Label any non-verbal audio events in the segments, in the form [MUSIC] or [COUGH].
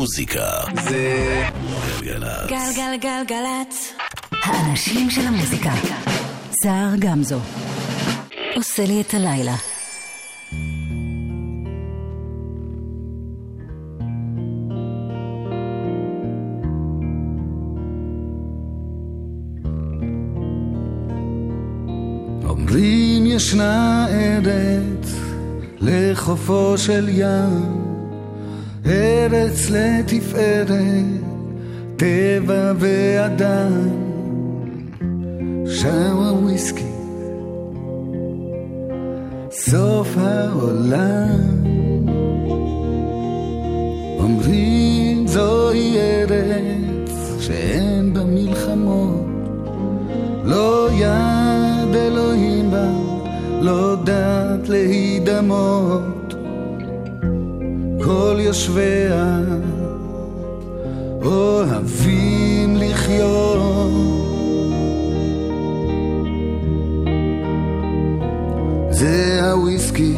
המוזיקה זה גלגלצ. גלגלגלגלצ. האנשים של המוזיקה. סער גמזו. עושה לי את הלילה. אומרים ישנה ארץ לחופו של ים, ארץ לתפארת, טבע ואדם, שם הוויסקי, סוף העולם. אומרים זוהי ארץ שאין בה מלחמות, לא יד אלוהים בה, לא דת להידמות. כל יושביה אוהבים לחיות. זה הוויסקי,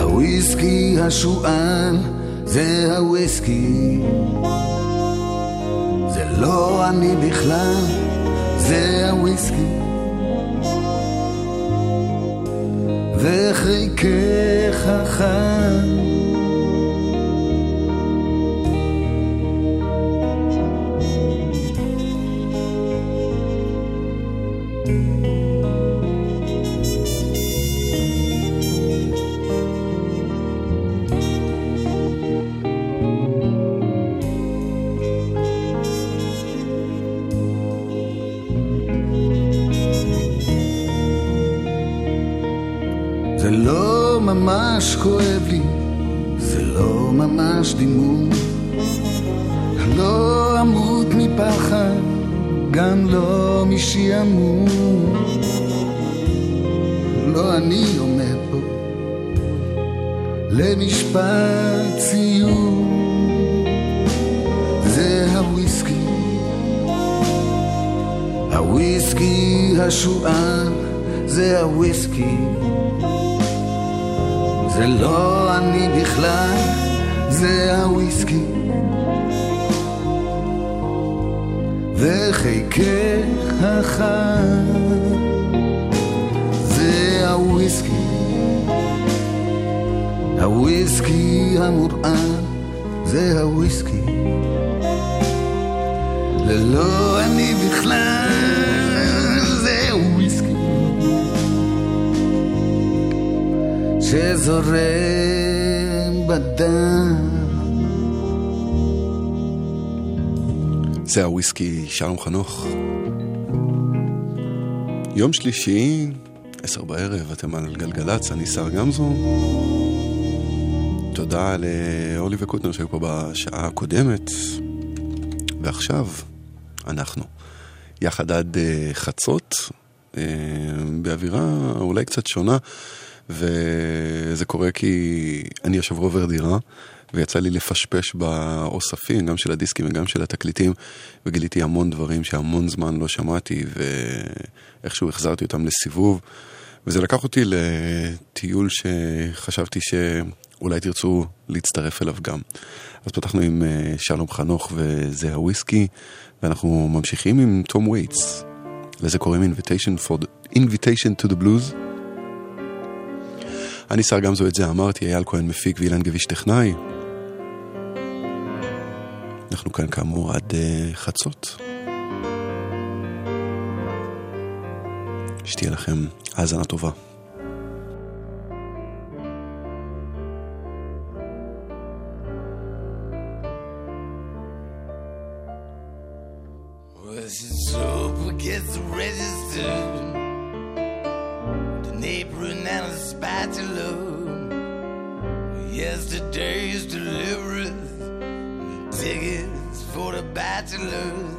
הוויסקי השועל, זה הוויסקי. זה לא אני בכלל, זה הוויסקי. וחיכך חם. ממש כואב לי, זה לא ממש דימום. לא אמות מפחד, גם לא משעמום. לא אני עומד פה למשפט סיום. זה הוויסקי, הוויסקי השועל, זה הוויסקי. זה לא אני בכלל, זה הוויסקי. וחיכך החם, זה הוויסקי. הוויסקי המורעל, זה הוויסקי. ללא אני בכלל, שזורם בדם. זה הוויסקי שלום חנוך. יום שלישי, עשר בערב, אתם על גלגלצ, אני שר גמזו. תודה לאורלי וקוטנר שהיו פה בשעה הקודמת. ועכשיו, אנחנו. יחד עד uh, חצות, uh, באווירה אולי קצת שונה, וזה קורה כי אני השבוע עובר דירה. ויצא לי לפשפש באוספים, גם של הדיסקים וגם של התקליטים, וגיליתי המון דברים שהמון זמן לא שמעתי, ואיכשהו החזרתי אותם לסיבוב. וזה לקח אותי לטיול שחשבתי שאולי תרצו להצטרף אליו גם. אז פתחנו עם שלום חנוך וזה הוויסקי, ואנחנו ממשיכים עם תום וייטס. לזה קוראים Invitation, for the, Invitation to the Blues. אני שר גם זו את זה אמרתי, אייל כהן מפיק ואילן גביש טכנאי. אנחנו כאן כאמור עד uh, חצות. שתהיה לכם האזנה טובה. to lose.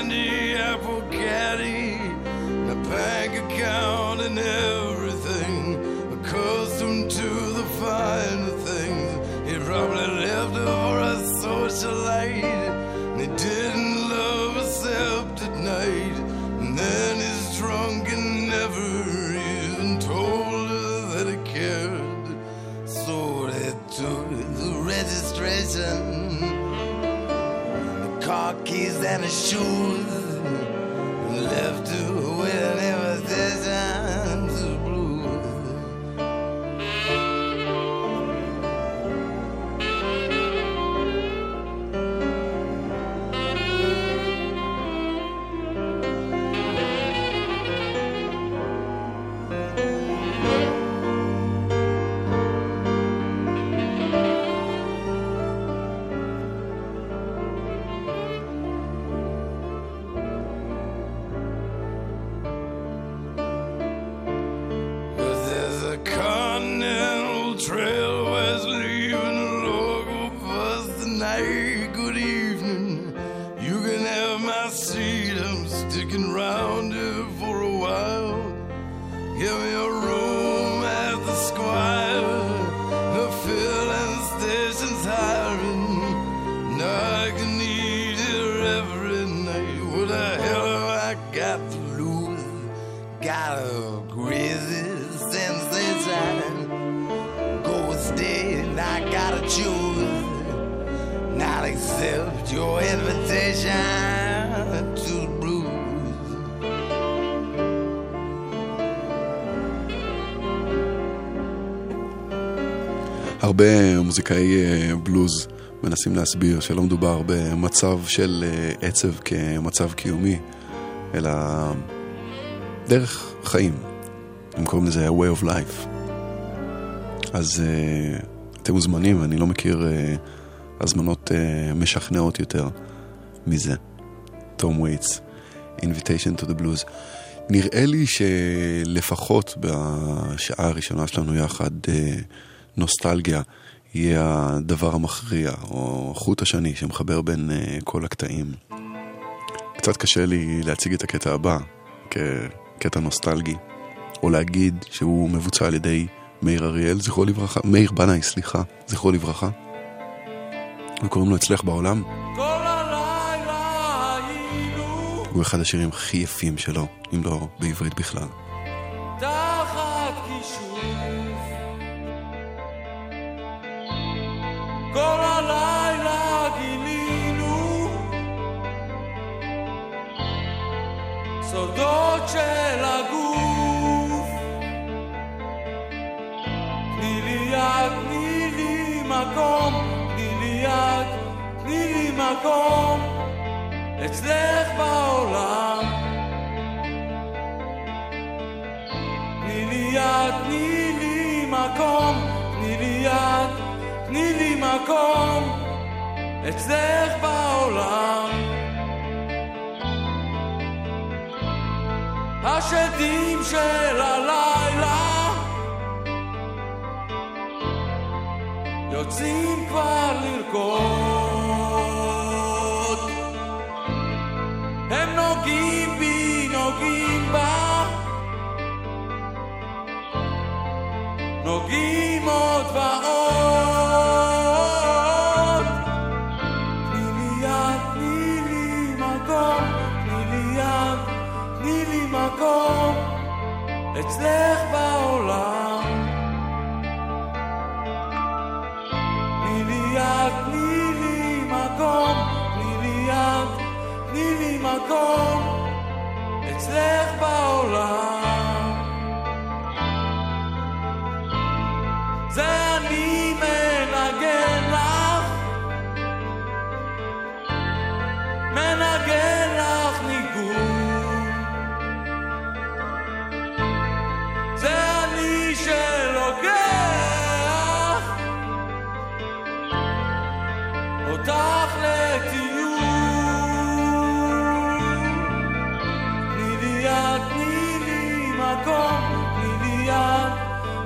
Candy apple caddy, a bank account and everything. Accustomed to the finer things, he probably left for a socialite, and he didn't love except at night. And then he's drunk and never even told her that he cared. So they took the registration, the car keys and the shoes, מוזיקאי אה, בלוז מנסים להסביר שלא מדובר במצב של אה, עצב כמצב קיומי, אלא דרך חיים. הם קוראים לזה way of life. אז uh, אתם מוזמנים, אני לא מכיר הזמנות משכנעות יותר מזה. תום וייטס, Invitation to the Blues. נראה לי שלפחות בשעה הראשונה שלנו יחד, נוסטלגיה יהיה הדבר המכריע, או חוט השני שמחבר בין uh, כל הקטעים. קצת קשה לי להציג את הקטע הבא כקטע נוסטלגי, או להגיד שהוא מבוצע על ידי מאיר אריאל, זכרו לברכה, מאיר בנאי, סליחה, זכרו לברכה. וקוראים לו אצלך בעולם. כל הלילה היינו הוא אחד השירים הכי יפים שלו, אם לא בעברית בכלל. תחת כישוף כל הלילה גילינו סודות של הגוף תני לי יד, תני לי מקום תני לי יד, תני לי מקום אצלך בעולם תני לי יד, תני לי מקום אצלך בעולם. השדים של הלילה יוצאים כבר לרקוד. הם נוגעים בי, נוגעים בה, נוגעים אצלך בעולם. תני לי יד, תני לי מקום, תני לי יד, תני לי מקום, אצלך בעולם. זה אני מנגן לך, מנגן מקום, תני לי יד,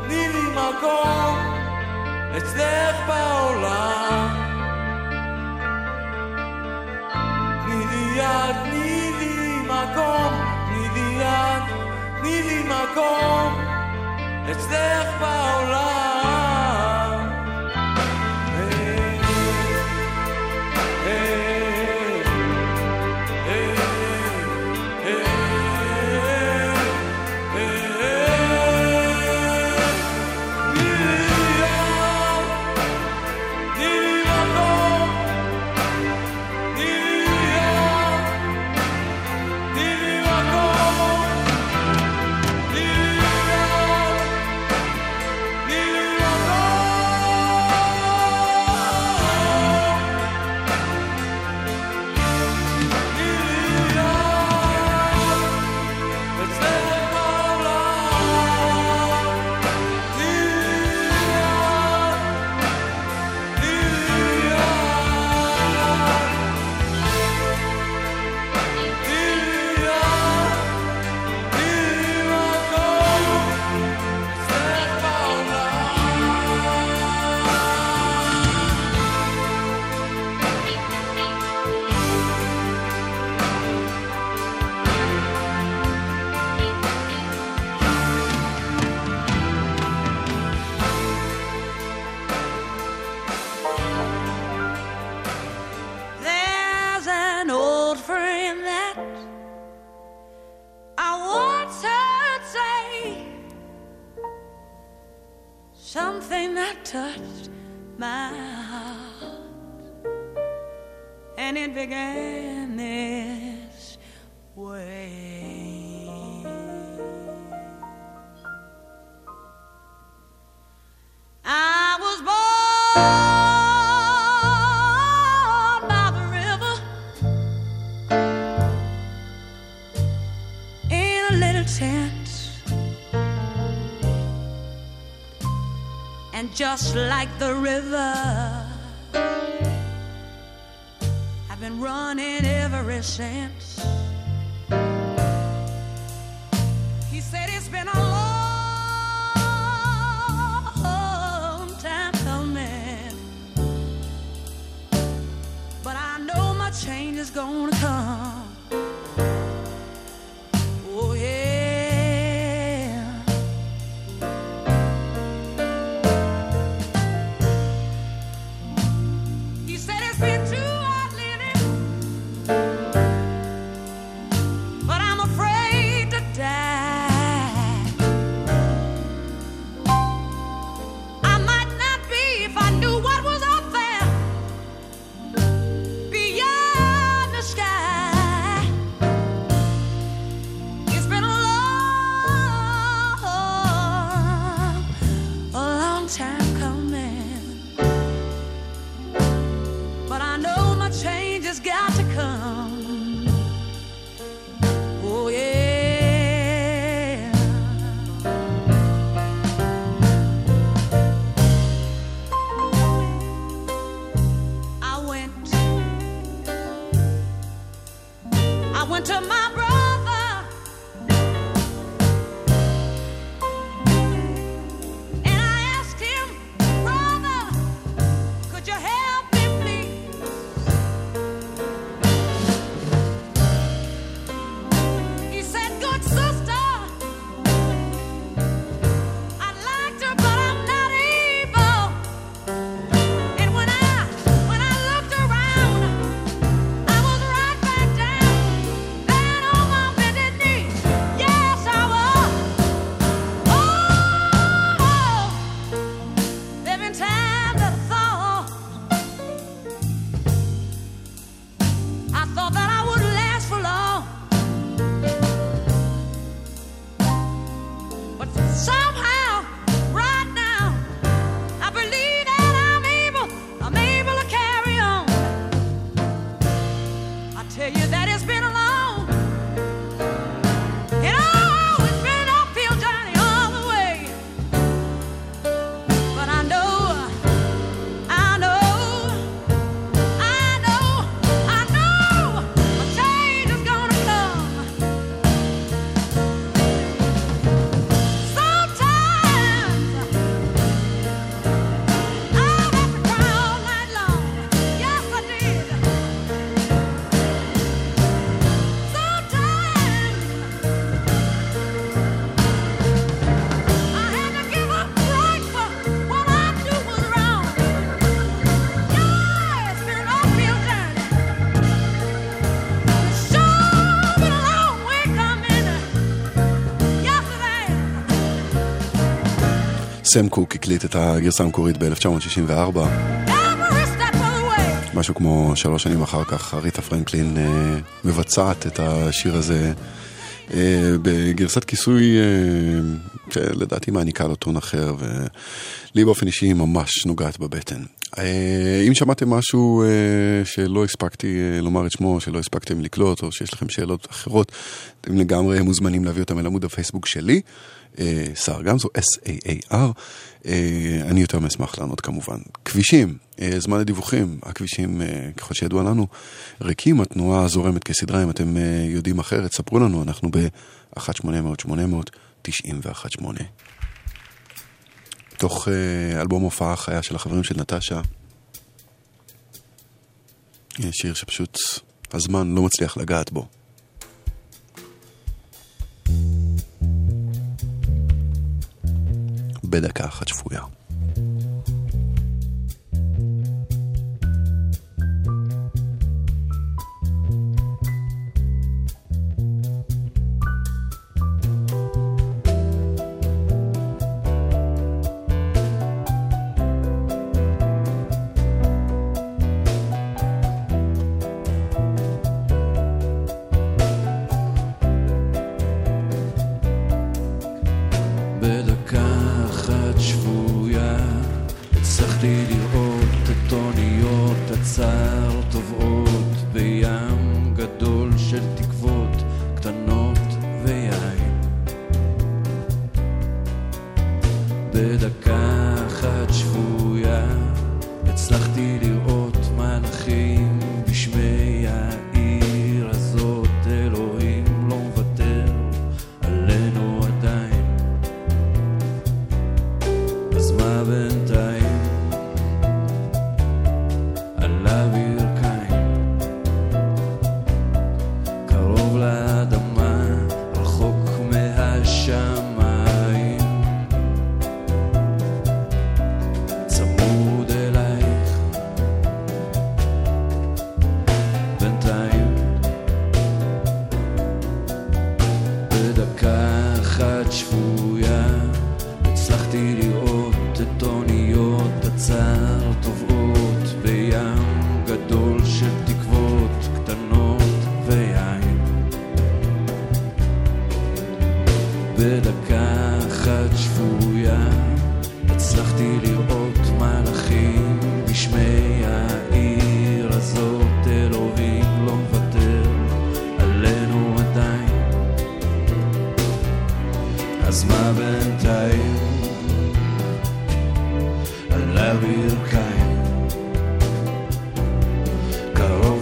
תני לי מקום, אצלך בעולם. תני לי יד, תני לי מקום, תני לי יד, תני לי מקום, אצלך בעולם. began this way. I was born. just like the river been running ever since. He said it's been a long time coming. But I know my change is gonna come. סם קוק הקליט את הגרסה המקורית ב-1964. Every step of the way. משהו כמו שלוש שנים אחר כך, אריתה פרנקלין אה, מבצעת את השיר הזה אה, בגרסת כיסוי אה, שלדעתי מעניקה לו טון אחר, ולי באופן אישי ממש נוגעת בבטן. אה, אם שמעתם משהו אה, שלא הספקתי אה, לומר את שמו, שלא הספקתם לקלוט, או שיש לכם שאלות אחרות, אתם לגמרי מוזמנים להביא אותם אל עמוד הפייסבוק שלי. אה, סער גמזו, S-A-A-R. אה, אני יותר מאשמח לענות כמובן. כבישים, אה, זמן הדיווחים, הכבישים, ככל שידוע לנו, ריקים, התנועה זורמת כסדרה, אם אתם יודעים אחרת, ספרו לנו, אנחנו ב-1-800-800-918. תוך אלבום הופעה חיה של החברים של נטשה. שיר שפשוט הזמן לא מצליח לגעת בו. בדקה אחת שפויה.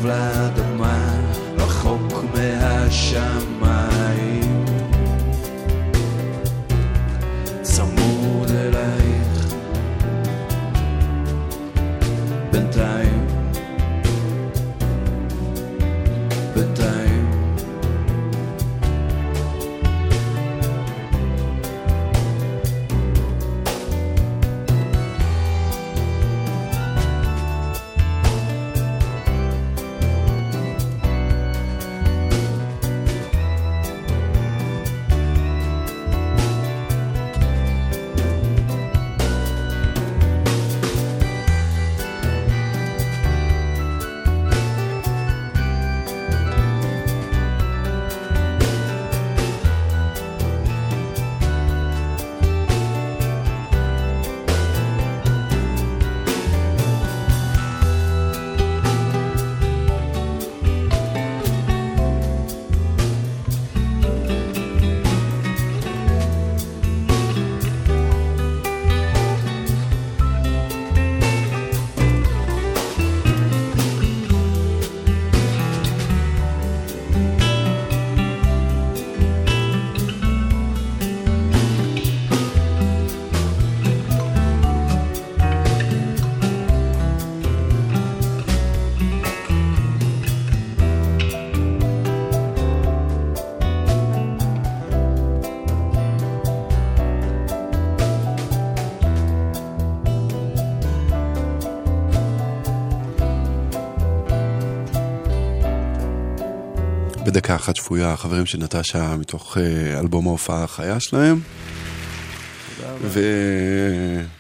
לאדמה, רחוק מהשמיים בדקה אחת שפויה, החברים של נטשה מתוך אה, אלבום ההופעה החיה שלהם.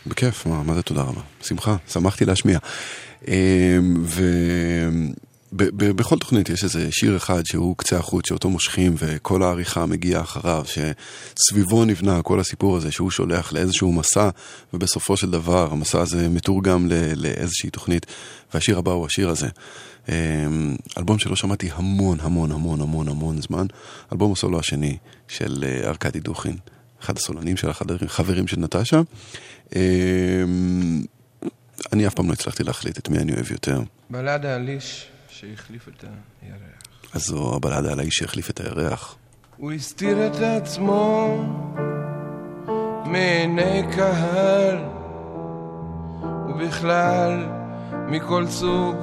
ובכיף, מה, מה זה תודה רבה? שמחה, שמחתי להשמיע. ובכל תוכנית יש איזה שיר אחד שהוא קצה החוט שאותו מושכים וכל העריכה מגיעה אחריו, שסביבו נבנה כל הסיפור הזה שהוא שולח לאיזשהו מסע ובסופו של דבר המסע הזה מתורגם לאיזושהי תוכנית והשיר הבא הוא השיר הזה. אלבום שלא שמעתי המון המון המון המון המון זמן, אלבום הסולו השני של ארכדי דוכין. אחד הסולנים של החברים של נטשה. אני אף פעם לא הצלחתי להחליט את מי אני אוהב יותר. בלדה על איש שהחליף את הירח. אז זו הבלדה על האיש שהחליף את הירח. הוא הסתיר את עצמו מעיני קהל, ובכלל מכל סוג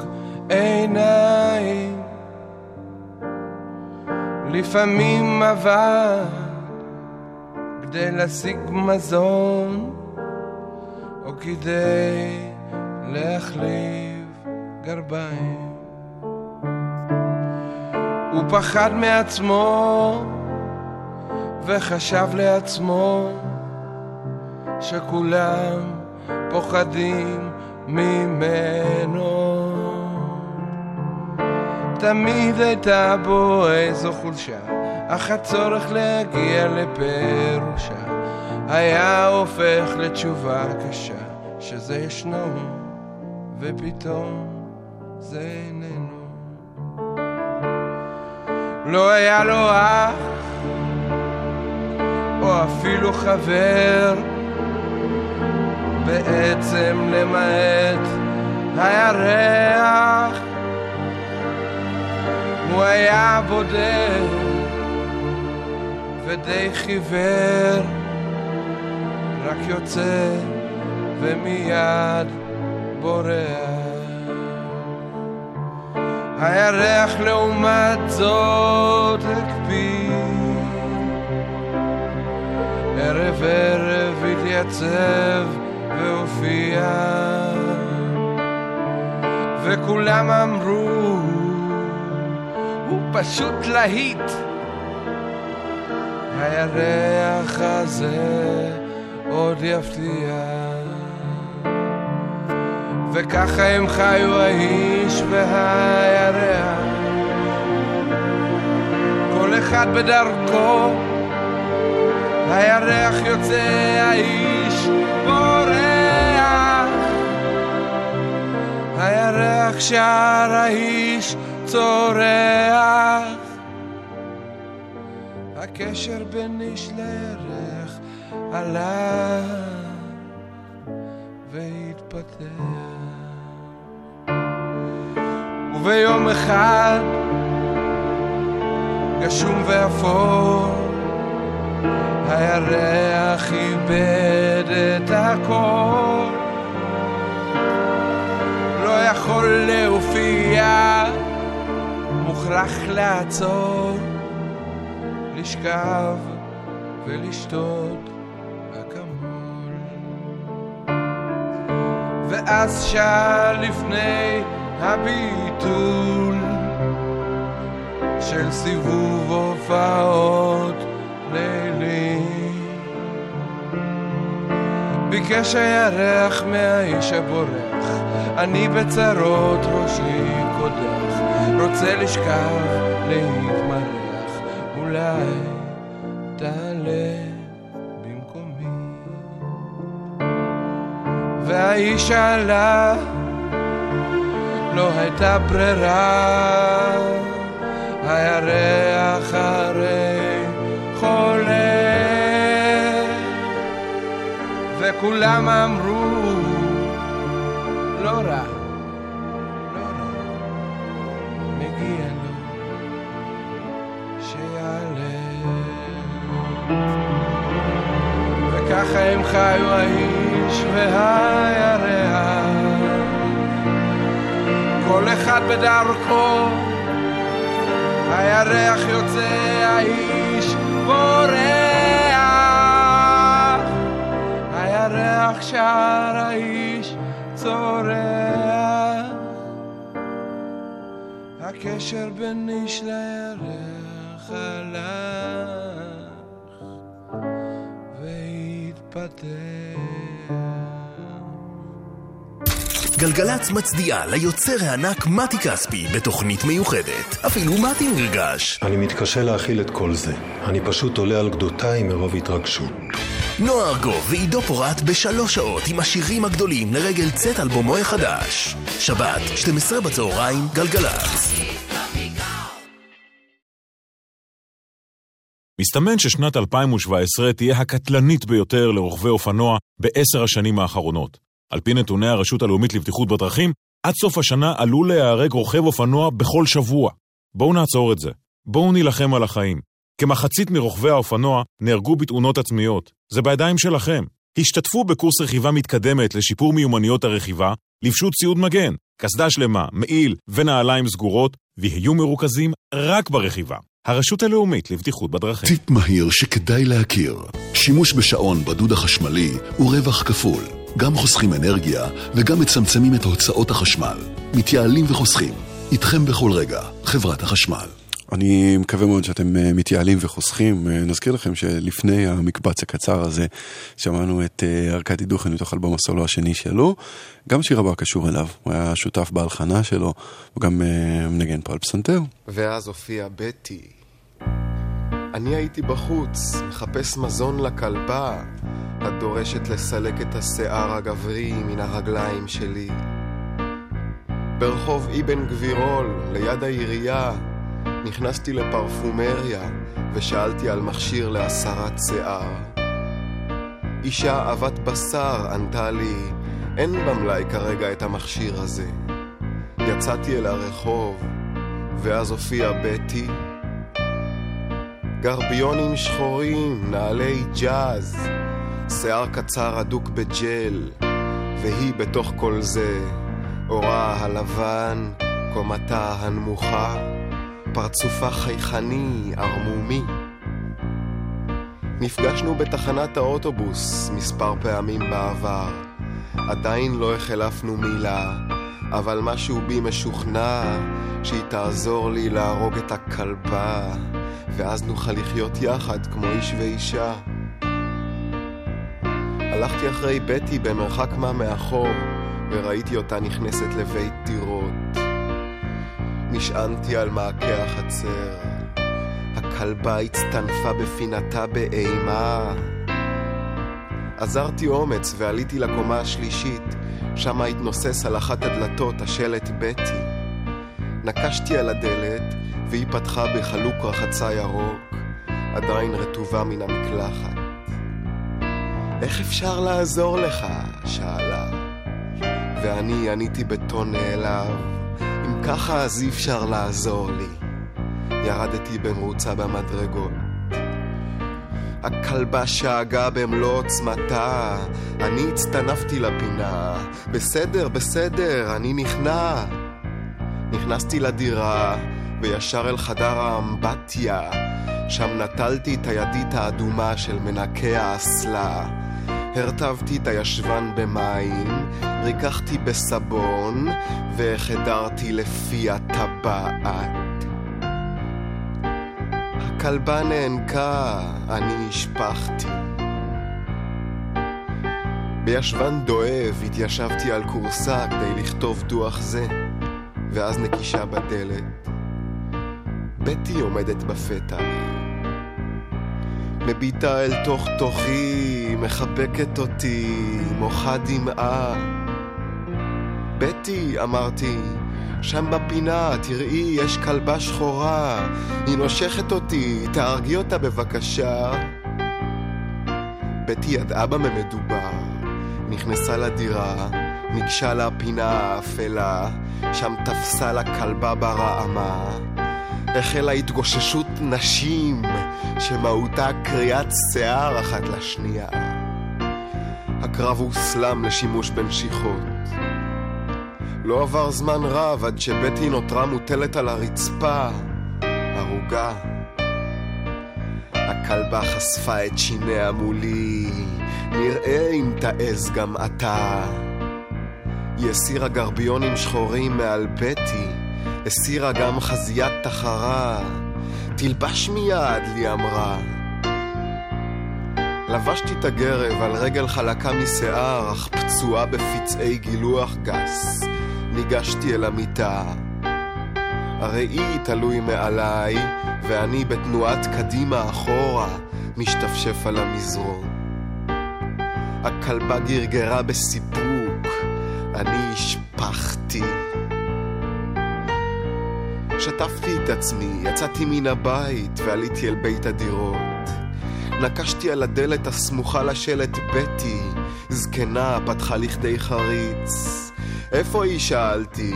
עיניים. לפעמים עבד כדי להשיג מזון, או כדי להחליף גרביים. הוא פחד מעצמו וחשב לעצמו שכולם פוחדים ממנו. תמיד הייתה בו איזו חולשה, אך הצורך להגיע לפירושה היה הופך לתשובה קשה, שזה ישנו ופתאום זה איננו. לא היה לו אח, או אפילו חבר, בעצם למעט הירח. הוא היה בודד ודי חיוור, רק יוצא ומיד בורח. הירח לעומת זאת הקפיד, ערב ערב התייצב והופיע, וכולם אמרו, הוא פשוט להיט. הירח הזה עוד יפתיע. וככה הם חיו האיש והירח. כל אחד בדרכו הירח יוצא האיש בורח. הירח שר האיש צורח. הקשר בין איש לירח עלה והתפתח וביום אחד גשום ואפור. הירח איבד את הכל. לא יכול להופיע מוכרח לעצור. לשכב ולשתות אקמול. ואז שר לפני הביטול של סיבוב הופעות לילי. ביקש הירח מהאיש הבורח, אני בצרות ראשי קודח, רוצה לשכב להתמרח, אולי תעלה במקומי. והאיש עלה לא הייתה ברירה, הירח הרי חולה, וכולם אמרו, לא רע, לא רע, מגיע לו שיעלה. וככה הם חיו האיש והירח. כל אחד בדרכו, הירח יוצא, האיש בורח, הירח שר, האיש צורח. הקשר בין איש לירח הלך והתפתח. גלגלצ מצדיעה ליוצר הענק מתי כספי בתוכנית מיוחדת. אפילו מתי נרגש. אני מתקשה להכיל את כל זה. אני פשוט עולה על גדותיי מרוב התרגשות. נועה ארגוב ועידו פורט בשלוש שעות עם השירים הגדולים לרגל צאת אלבומו החדש. שבת, 12 בצהריים, גלגלצ. מסתמן ששנת 2017 תהיה הקטלנית ביותר לרוכבי אופנוע בעשר השנים האחרונות. על פי נתוני הרשות הלאומית לבטיחות בדרכים, עד סוף השנה עלול להיהרג רוכב אופנוע בכל שבוע. בואו נעצור את זה. בואו נילחם על החיים. כמחצית מרוכבי האופנוע נהרגו בתאונות עצמיות. זה בידיים שלכם. השתתפו בקורס רכיבה מתקדמת לשיפור מיומנויות הרכיבה, לבשו ציוד מגן, קסדה שלמה, מעיל ונעליים סגורות, ויהיו מרוכזים רק ברכיבה. הרשות הלאומית לבטיחות בדרכים. טיפ מהיר שכדאי להכיר. שימוש בשעון בדוד החשמלי הוא רווח כפול. גם חוסכים אנרגיה וגם מצמצמים את הוצאות החשמל. מתייעלים וחוסכים. איתכם בכל רגע, חברת החשמל. אני מקווה מאוד שאתם אה, מתייעלים וחוסכים. אה, נזכיר לכם שלפני המקבץ הקצר הזה שמענו את אה, ארכדי דוכן מתוך אלבום הסולו השני שלו. גם שיר הבא קשור אליו, הוא היה שותף בהלחנה שלו, הוא גם מנגן פה על פסנתר. ואז הופיעה בטי. אני הייתי בחוץ, מחפש מזון לכלבה, הדורשת לסלק את השיער הגברי מן הרגליים שלי. ברחוב אבן גבירול, ליד העירייה, נכנסתי לפרפומריה ושאלתי על מכשיר להסרת שיער. אישה אהבת בשר ענתה לי, אין במלאי כרגע את המכשיר הזה. יצאתי אל הרחוב, ואז הופיעה בטי. גרביונים שחורים, נעלי ג'אז, שיער קצר הדוק בג'ל, והיא בתוך כל זה, אורה הלבן, קומתה הנמוכה. פרצופה חייכני, ערמומי. נפגשנו בתחנת האוטובוס מספר פעמים בעבר. עדיין לא החלפנו מילה, אבל משהו בי משוכנע שהיא תעזור לי להרוג את הכלבה, ואז נוכל לחיות יחד כמו איש ואישה. הלכתי אחרי בטי במרחק מה מאחור, וראיתי אותה נכנסת לבית דירות. נשענתי על מעקה החצר. הכלבה הצטנפה בפינתה באימה. עזרתי אומץ ועליתי לקומה השלישית, שמה התנוסס על אחת הדלתות השלט בטי. נקשתי על הדלת, והיא פתחה בחלוק רחצה ירוק, עדיין רטובה מן המקלחת. איך אפשר לעזור לך? שאלה. ואני עניתי בטון נעלב. אם ככה אז אי אפשר לעזור לי. ירדתי במרוצה במדרגות. הכלבה שאגה במלוא עוצמתה, אני הצטנפתי לפינה. בסדר, בסדר, אני נכנע. נכנסתי לדירה, וישר אל חדר האמבטיה, שם נטלתי את הידית האדומה של מנקה האסלה. הרטבתי את הישבן במים, ריקחתי בסבון, והחדרתי לפי הטבעת. הכלבה נאנקה, אני השפכתי. בישבן דואב התיישבתי על כורסה כדי לכתוב דוח זה, ואז נקישה בדלת. בטי עומדת בפתח. מביטה אל תוך תוכי, מחבקת אותי, מוחה דמעה. בטי, אמרתי, שם בפינה, תראי, יש כלבה שחורה, היא נושכת אותי, תהרגי אותה בבקשה. בטי ידעה במה מדובר, נכנסה לדירה, ניגשה לפינה האפלה, שם תפסה לה כלבה ברעמה. החלה התגוששות נשים שמהותה קריאת שיער אחת לשנייה. הקרב הוסלם לשימוש בנשיכות. לא עבר זמן רב עד שבטי נותרה מוטלת על הרצפה, ערוגה. הכלבה חשפה את שיניה מולי, נראה אם תעז גם אתה. היא הסירה גרביונים שחורים מעל בטי, הסירה גם חזיית תחרה. תלבש מיד, לי אמרה. לבשתי את הגרב על רגל חלקה משיער, אך פצועה בפצעי גילוח גס. ניגשתי אל המיטה. הראי תלוי מעליי, ואני בתנועת קדימה אחורה, משתפשף על המזרון. הכלבה גרגרה בסיפוק, אני השפכתי. שטפתי את עצמי, יצאתי מן הבית ועליתי אל בית הדירות. נקשתי על הדלת הסמוכה לשלט בטי, זקנה פתחה לכדי חריץ. איפה היא? שאלתי.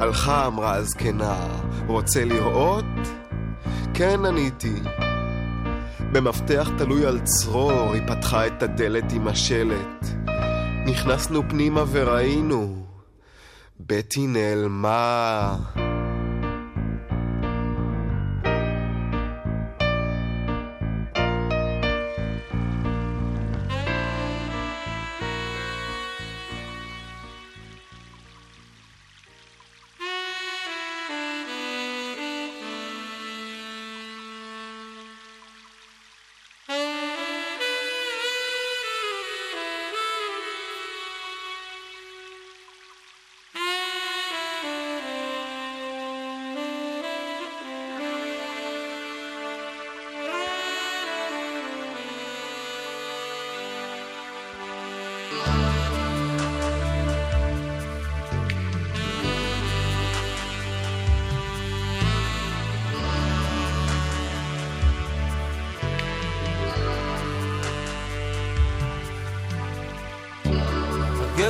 הלכה, אמרה הזקנה. רוצה לראות? כן, עניתי. במפתח תלוי על צרור, היא פתחה את הדלת עם השלט. נכנסנו פנימה וראינו. בטי נעלמה.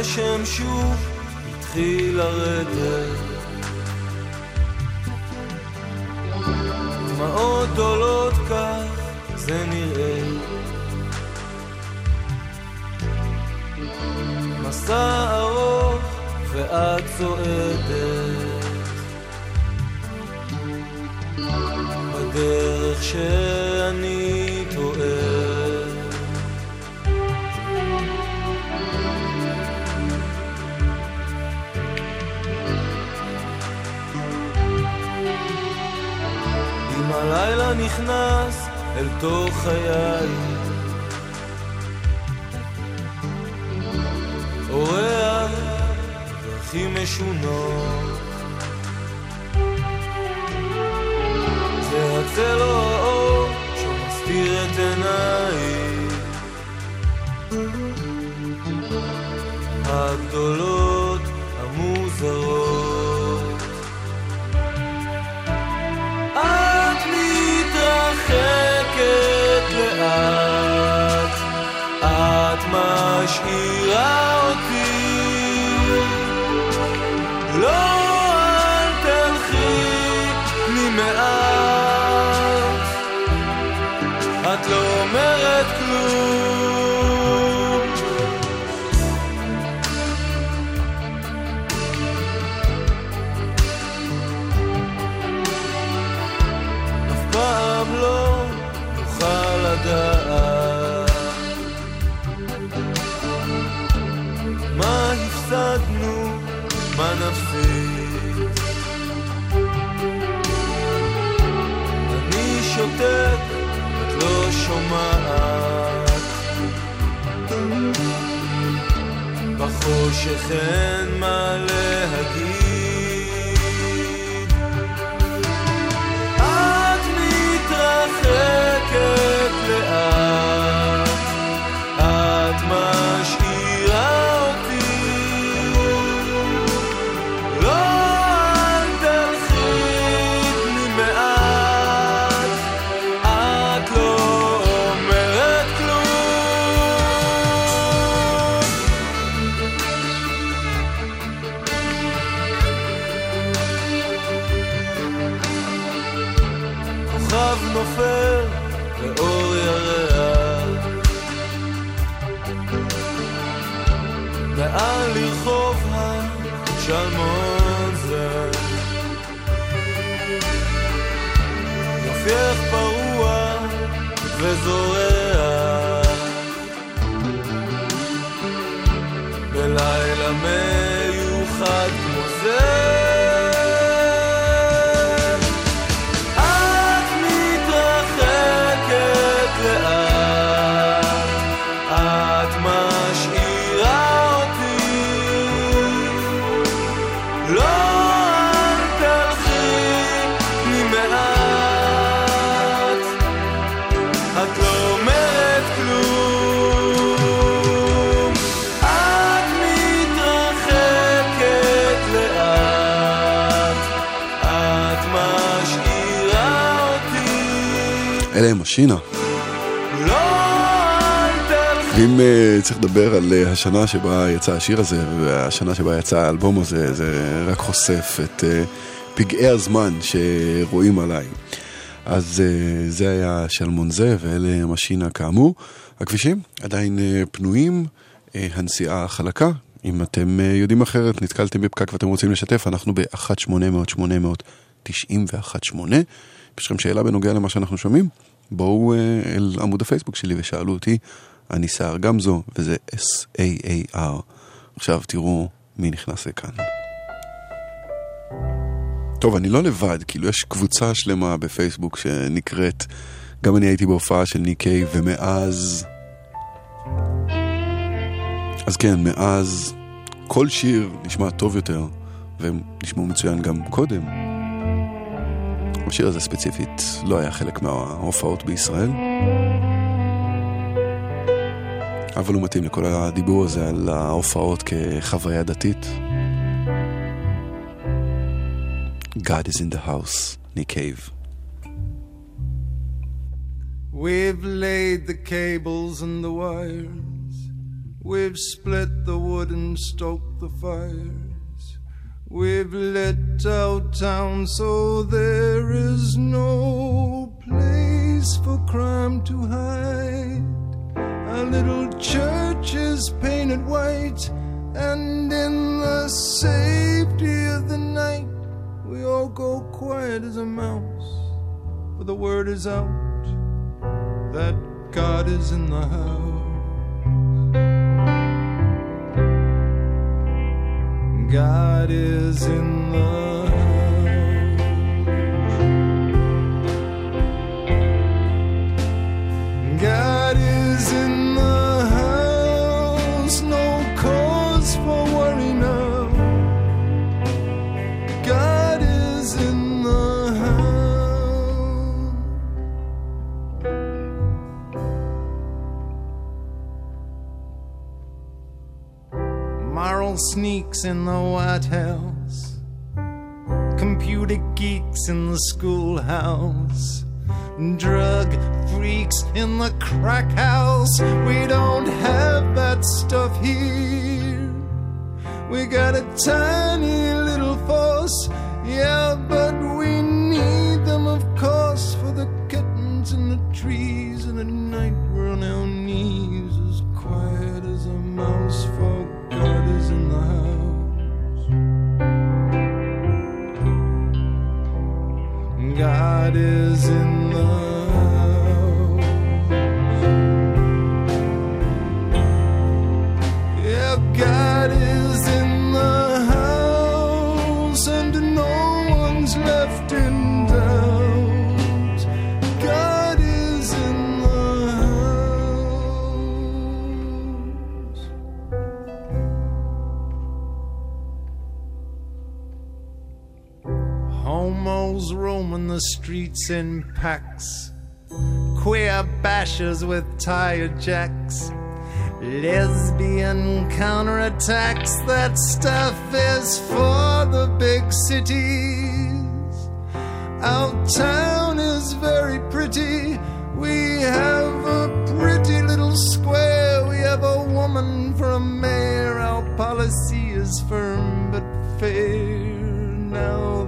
הגשם שוב התחיל לרדת. דמעות עולות כך זה נראה. מסע ארוך ואת צועדת. בדרך שאני נכנס אל תוך חיי אורח דרכים משונות זה הצל או האור שמסתיר את עיניי. הגדולות משאירה בחושך אין מה להגיד. תלכי ואם אה, צריך לדבר על אה, השנה שבה יצא השיר הזה, והשנה שבה יצא האלבום הזה, זה רק חושף את אה, פגעי הזמן שרואים עליי. אז אה, זה היה שלמון זה, ואלה הם השינה כאמור. הכבישים עדיין אה, פנויים, אה, הנסיעה חלקה. אם אתם אה, יודעים אחרת, נתקלתם בפקק ואתם רוצים לשתף, אנחנו ב-1-800-800-918. יש לכם שאלה בנוגע למה שאנחנו שומעים? בואו אה, אל עמוד הפייסבוק שלי ושאלו אותי. אני סער גמזו, וזה S-A-A-R. עכשיו תראו מי נכנס לכאן. טוב, אני לא לבד, כאילו יש קבוצה שלמה בפייסבוק שנקראת, גם אני הייתי בהופעה של ניק קיי, ומאז... אז כן, מאז כל שיר נשמע טוב יותר, והם נשמעו מצוין גם קודם. השיר הזה ספציפית לא היה חלק מההופעות בישראל. אבל הוא מתאים לכל הדיבור הזה על ההופעות כחוויה דתית. God is in the house, Nick Cave. We've laid the cables and the wires. We've split the wood and stoked the fires. We've lit our town so there is no place for crime to hide. Our little church is painted white, and in the safety of the night, we all go quiet as a mouse. For the word is out that God is in the house. God is in the house. God is in Moral sneaks in the White House, computer geeks in the schoolhouse, drug freaks in the crack house. We don't have that stuff here. We got a tiny little force, yeah, but we need them, of course, for the kittens in the trees. Is in streets in packs, queer bashers with tire jacks. Lesbian counterattacks, that stuff is for the big cities. Our town is very pretty. We have a pretty little square. We have a woman for a mayor. Our policy is firm but fair. Now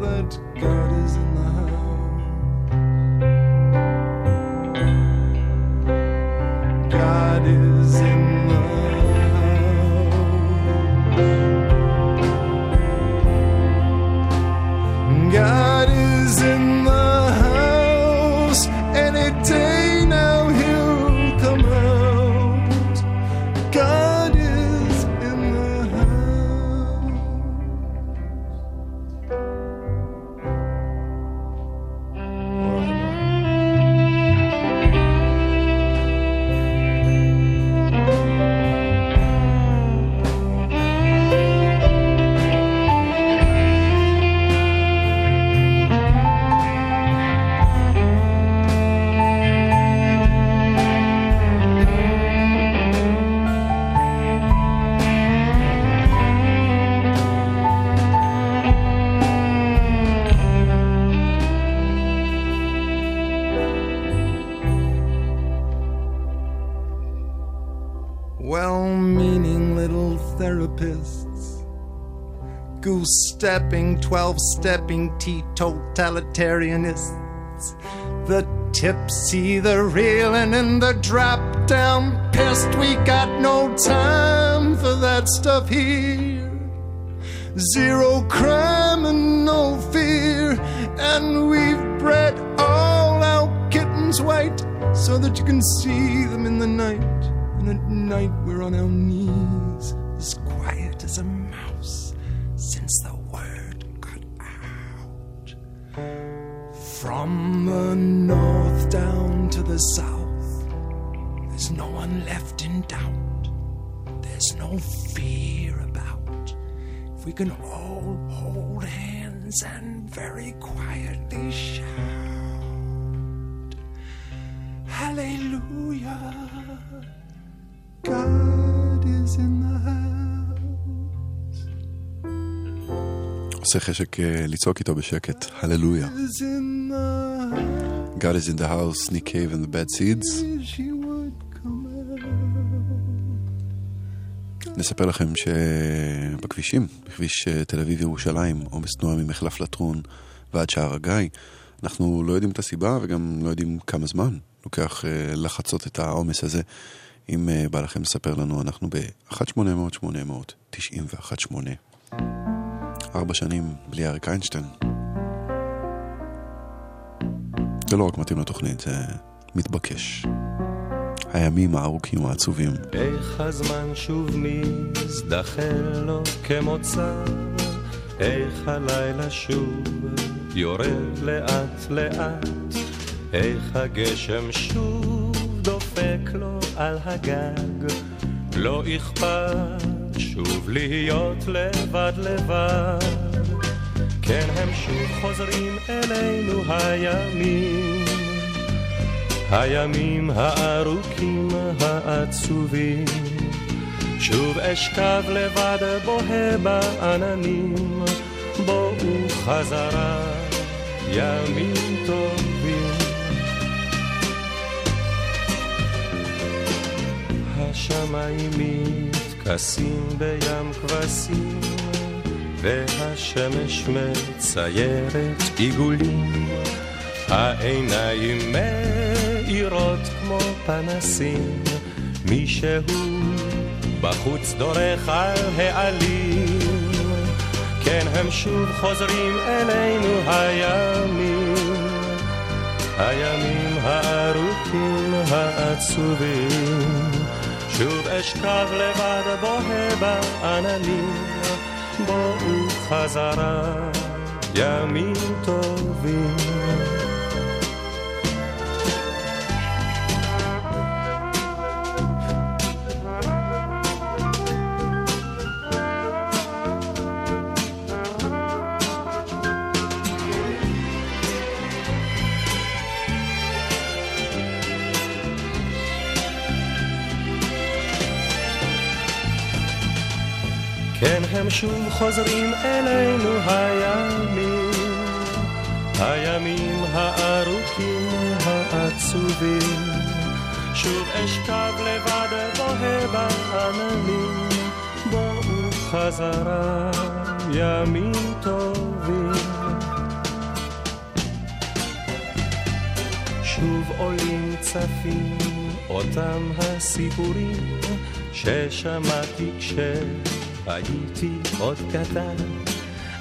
stepping, 12 stepping teetotalitarianists. The tipsy, the reeling, and the drop down pissed. We got no time for that stuff here. Zero crime and no fear, and we've bred all our kittens white so that you can see them in the night. And at night we're on our knees, From the north down to the south, there's no one left in doubt. There's no fear about. If we can all hold hands and very quietly shout, Hallelujah, God is in the house. עושה חשק אה, לצעוק איתו בשקט, הללויה. God is in the house, Nick Cave and the Bad Seeds. נספר לכם שבכבישים, בכביש אה, תל אביב-ירושלים, עומס תנועה ממחלף לטרון ועד שער הגיא, אנחנו לא יודעים את הסיבה וגם לא יודעים כמה זמן לוקח אה, לחצות את העומס הזה. אם בא לכם לספר לנו, אנחנו ב-1-800-800-918. ארבע שנים בלי אריק איינשטיין. זה לא רק מתאים לתוכנית, זה מתבקש. הימים הארוכים העצובים. איך הזמן שוב מזדחל לו כמוצא, איך הלילה שוב יורד לאט לאט, איך הגשם שוב דופק לו על הגג, לא אכפת שוב להיות לבד לבד, כן הם שוב חוזרים אלינו הימים. הימים הארוכים העצובים. שוב אשכב לבד בוהה בעננים. בואו חזרה ימים טובים. השמיים מתכסים בים כבשים והשמש מציירת עיגולים. העיניים מאירות כמו פנסים, מישהו בחוץ דורך על העלים, כן הם שוב חוזרים אלינו הימים, הימים הארוכים העצובים, שוב אשכב לבד בוהה בעננים, בואו חזרה ימים טובים. כן הם שוב חוזרים אלינו הימים, הימים הארוכים העצובים, שוב אשכב לבד בוהה בעננים, בואו חזרה ימים טובים. שוב עולים צפים אותם הסיפורים ששמעתי כש... הייתי עוד קטן,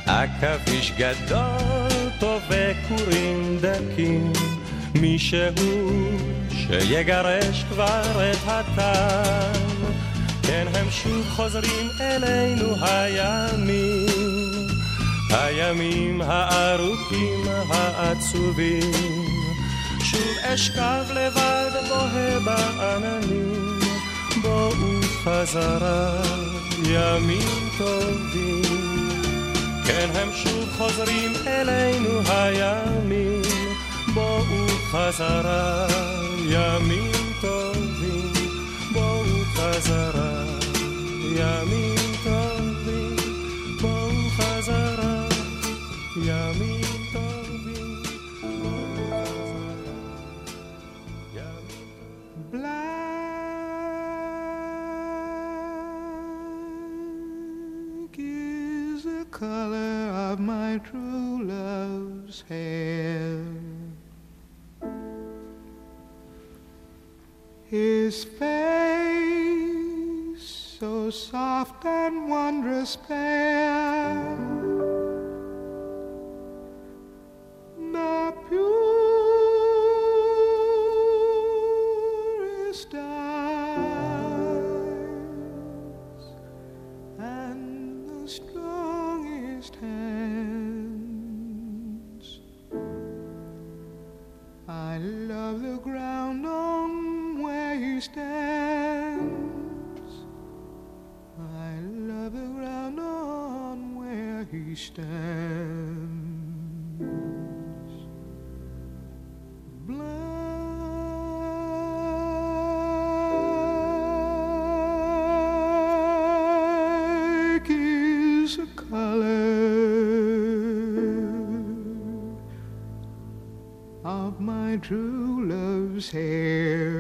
עכביש גדול טוב וכורים דקים, מישהו שיגרש כבר את הטן. כן הם שוב חוזרים אלינו הימים, הימים הארוכים העצובים. שוב אשכב לבד בוהה בעננים, בואו חזרה. ימים טובים. כן, הם שוב חוזרים אלינו הימים, בואו חזרה, ימים טובים, בואו חזרה, ימים טובים, בואו חזרה, ימים true love's hair. His face so soft and wondrous fair. The purest stands. Black is the color of my true love's hair.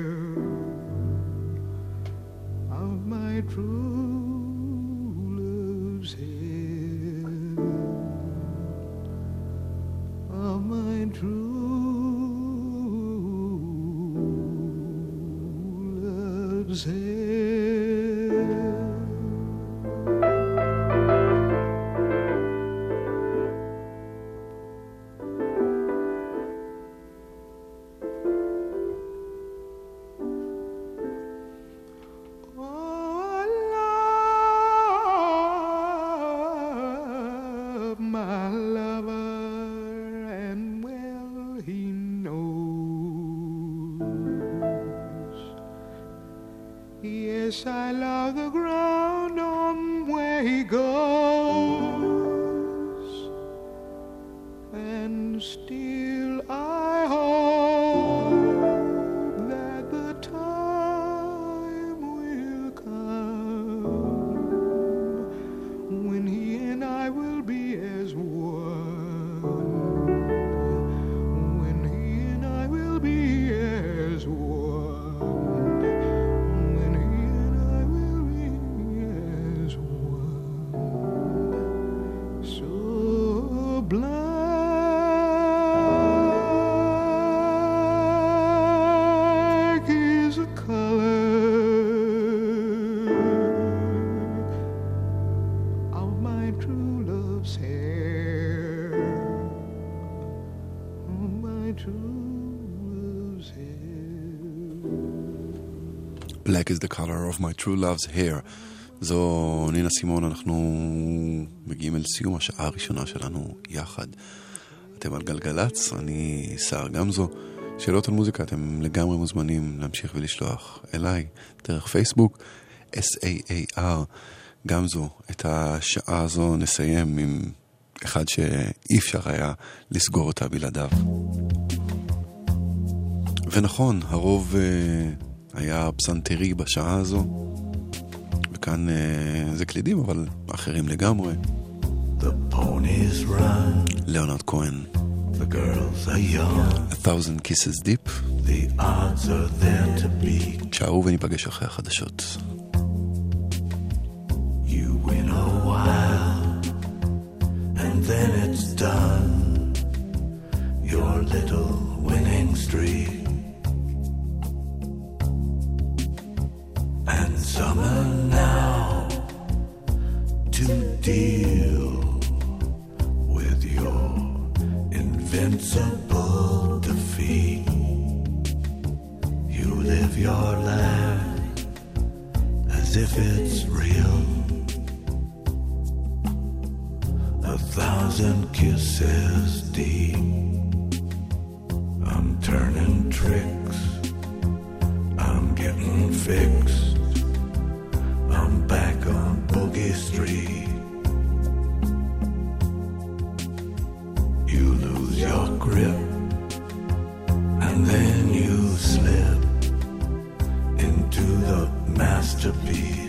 Black is the color of my true love's hair. זו נינה סימון, אנחנו מגיעים אל סיום השעה הראשונה שלנו יחד. אתם על גלגלצ, אני סער גמזו. שאלות על מוזיקה אתם לגמרי מוזמנים להמשיך ולשלוח אליי דרך פייסבוק, S-A-A-R גמזו. את השעה הזו נסיים עם אחד שאי אפשר היה לסגור אותה בלעדיו. ונכון, הרוב uh, היה פסנתרי בשעה הזו. וכאן uh, זה קלידים, אבל אחרים לגמרי. The ponies run, ליאונרד כהן. the girls are young, A thousand kisses deep. the odds are there to beat. תשארו וניפגש אחרי החדשות. You win a while, and then it's done. Your little winning streak. Summer now to deal with your invincible defeat. You live your life as if it's real. A thousand kisses deep. I'm turning tricks. I'm getting fixed. I'm back on Boogie Street. You lose your grip. And then you slip into the masterpiece.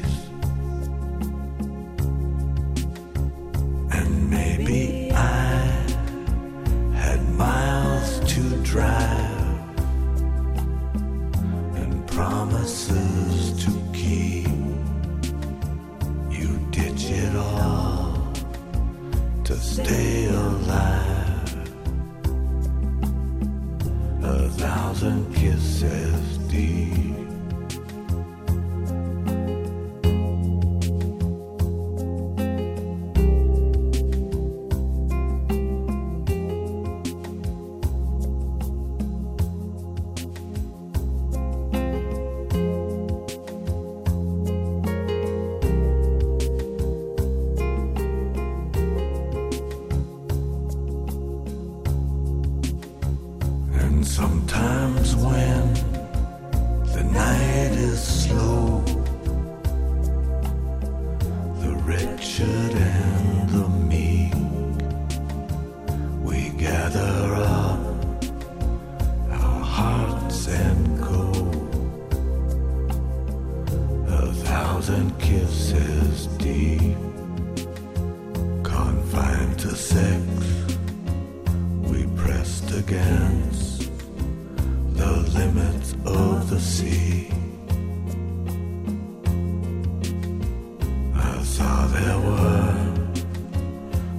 there were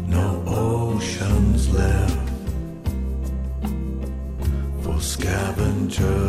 no oceans left for scavengers.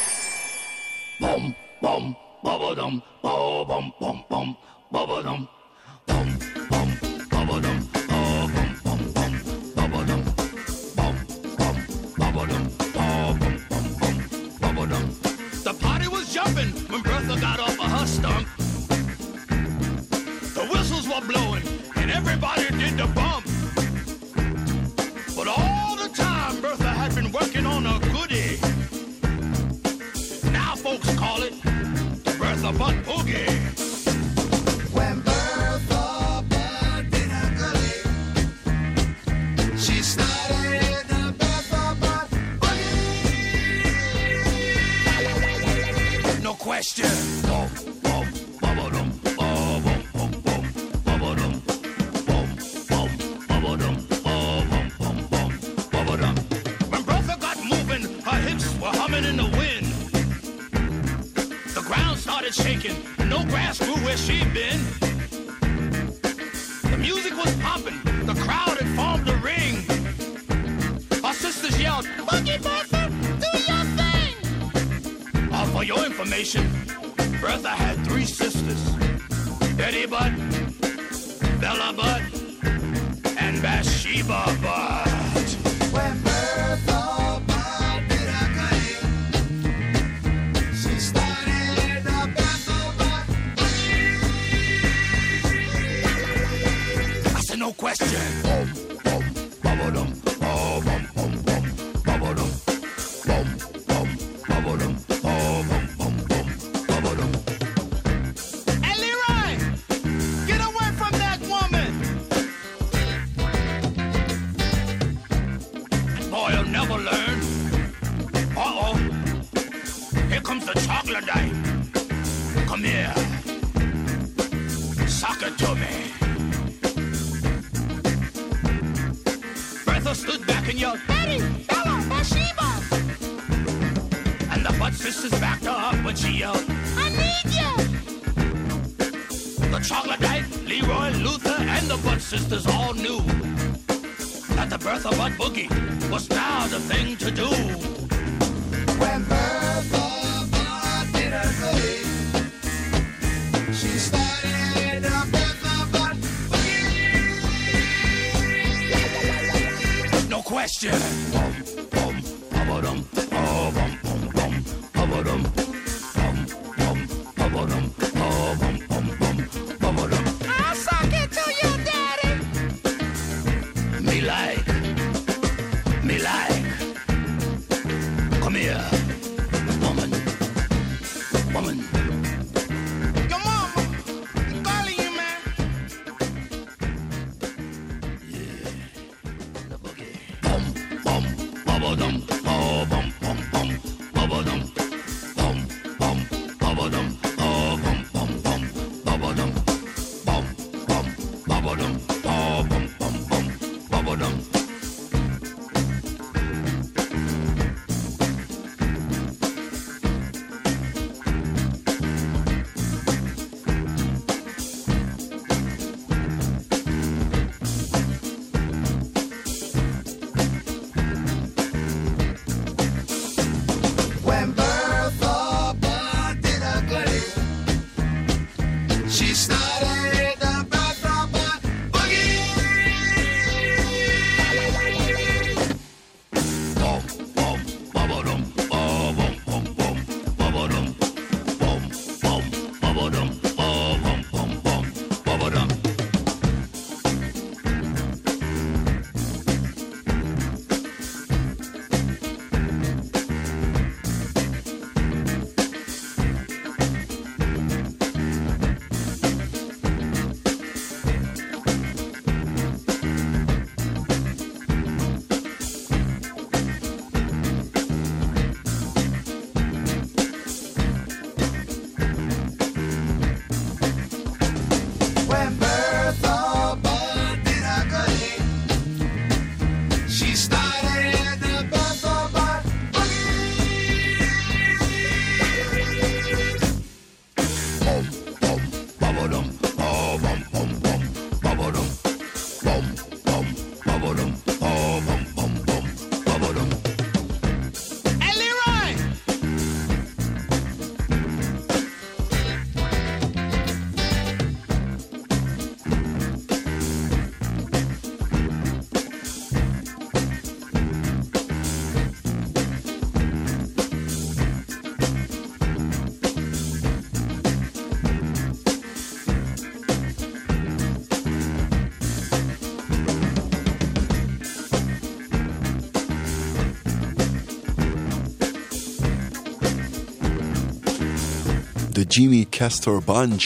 ג'ימי קסטור בראנץ'.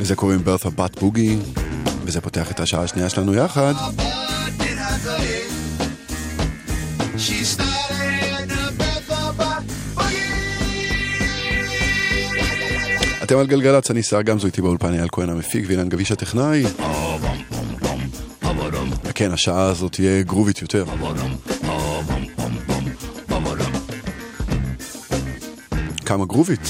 לזה קוראים ברת'ה בת בוגי, וזה פותח את השעה השנייה שלנו יחד. אתם על גלגלצ, אני שר גמזו איתי באולפן אייל כהן המפיק ואילן גביש הטכנאי. כן, השעה הזאת תהיה גרובית יותר. כמה גרובית.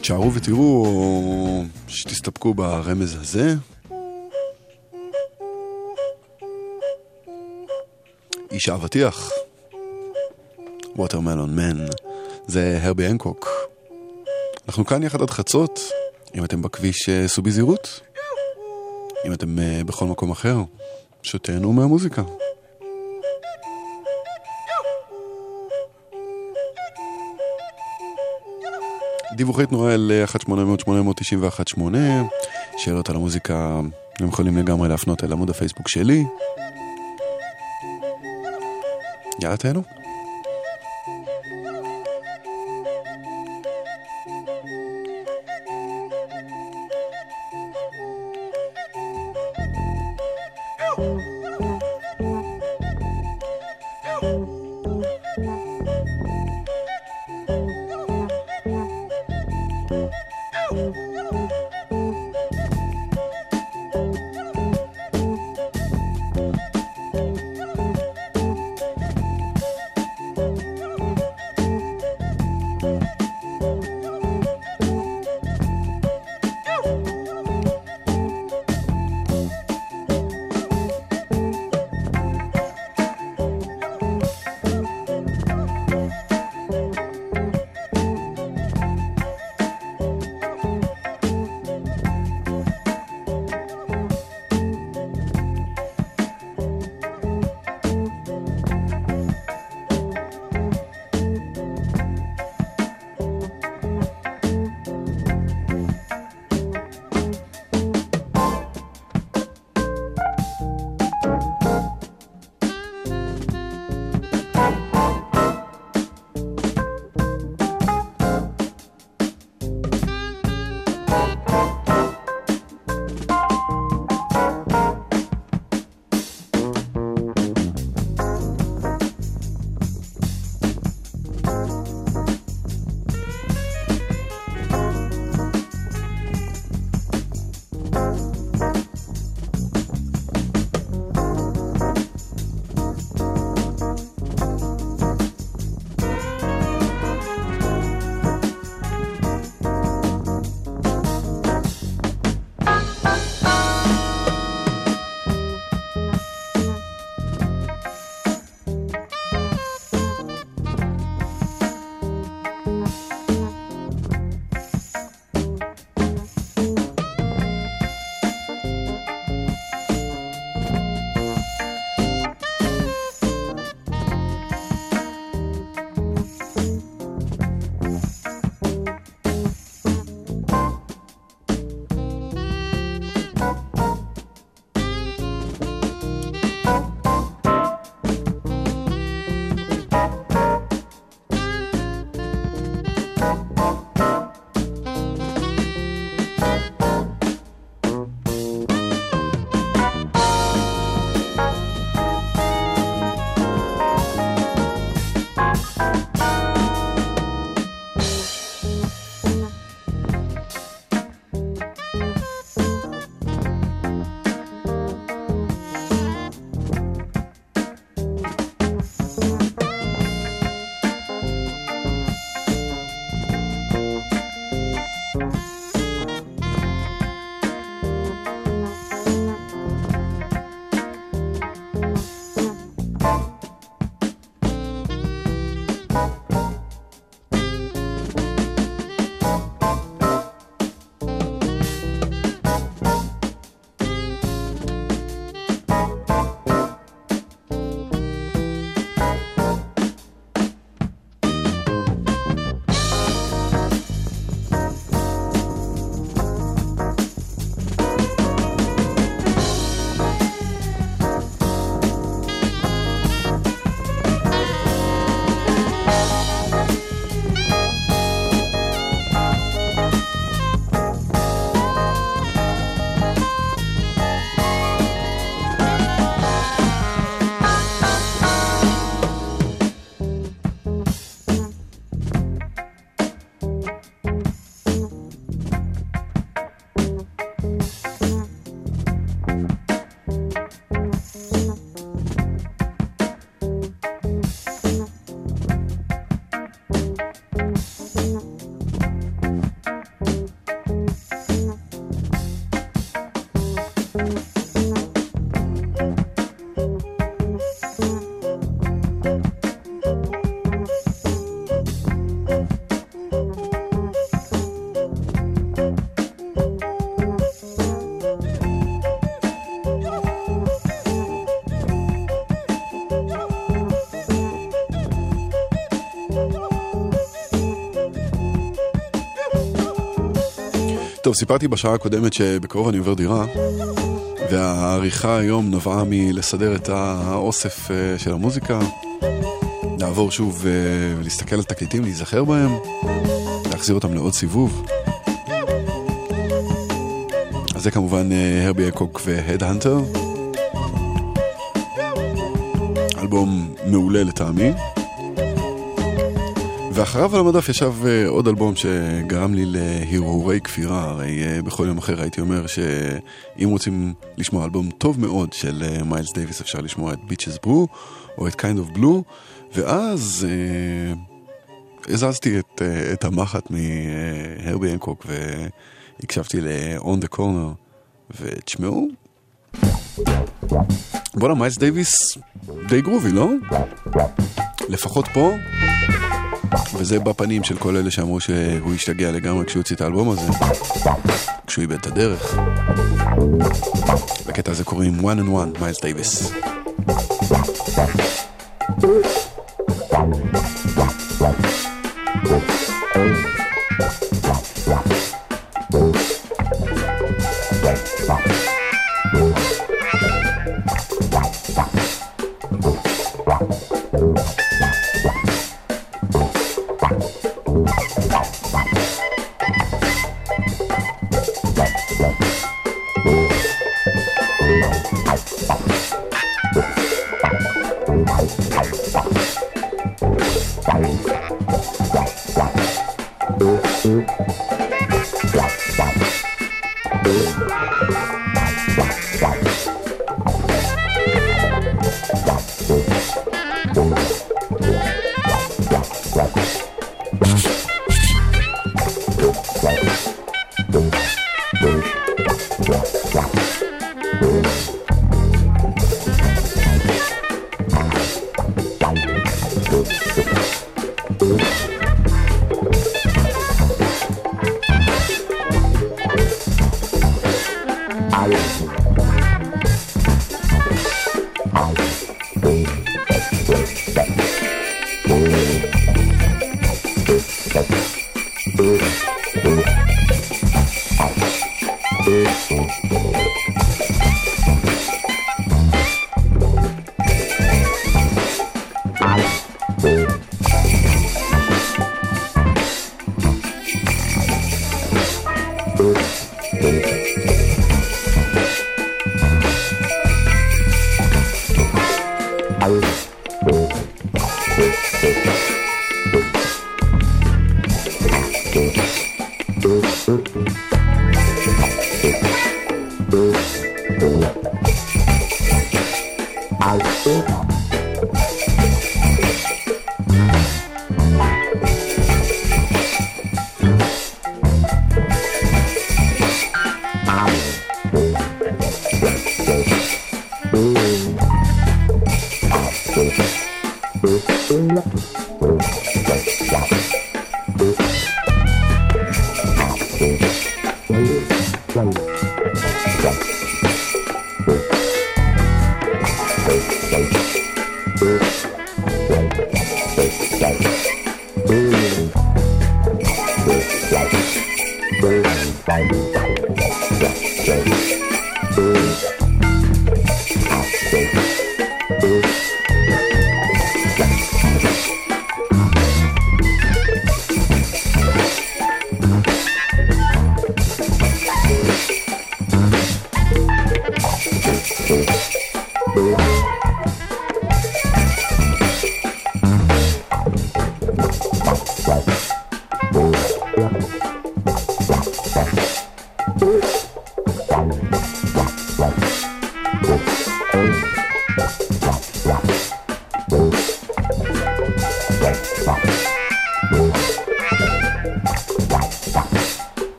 תשארו ותראו, או שתסתפקו ברמז הזה. איש האבטיח, ווטרמלון מן, זה הרבי אנקוק. אנחנו כאן יחד עד חצות, אם אתם בכביש אה, סעו בזהירות, אם אתם אה, בכל מקום אחר, שתהנו מהמוזיקה. דיווחי תנועה אל 1-800-891-8, שאלות על המוזיקה, הם יכולים לגמרי להפנות אל עמוד הפייסבוק שלי. יאללה תהנו. טוב, סיפרתי בשעה הקודמת שבקרוב אני עובר דירה, והעריכה היום נבעה מלסדר את האוסף אה, של המוזיקה, לעבור שוב אה, ולהסתכל על תקליטים, להיזכר בהם, להחזיר אותם לעוד סיבוב. אז זה כמובן אה, הרבי אקוק והדהנטר. אלבום מעולה לטעמי. ואחריו על המדף ישב אה, עוד אלבום שגרם לי להרהורי כפירה, הרי אה, בכל יום אחר הייתי אומר שאם רוצים לשמוע אלבום טוב מאוד של אה, מיילס דייוויס אפשר לשמוע את Bitches Brew או את Kind of Blue, ואז אה, הזזתי את, אה, את המחט מהרבי הנקוק והקשבתי ל-On the Corner, ותשמעו, בואנה מיילס דייוויס די גרובי, לא? לפחות פה. וזה בפנים של כל אלה שאמרו שהוא השתגע לגמרי כשהוא הוציא את האלבום הזה, כשהוא איבד את הדרך. בקטע הזה קוראים One and One, מיילס דייוויס. Bye.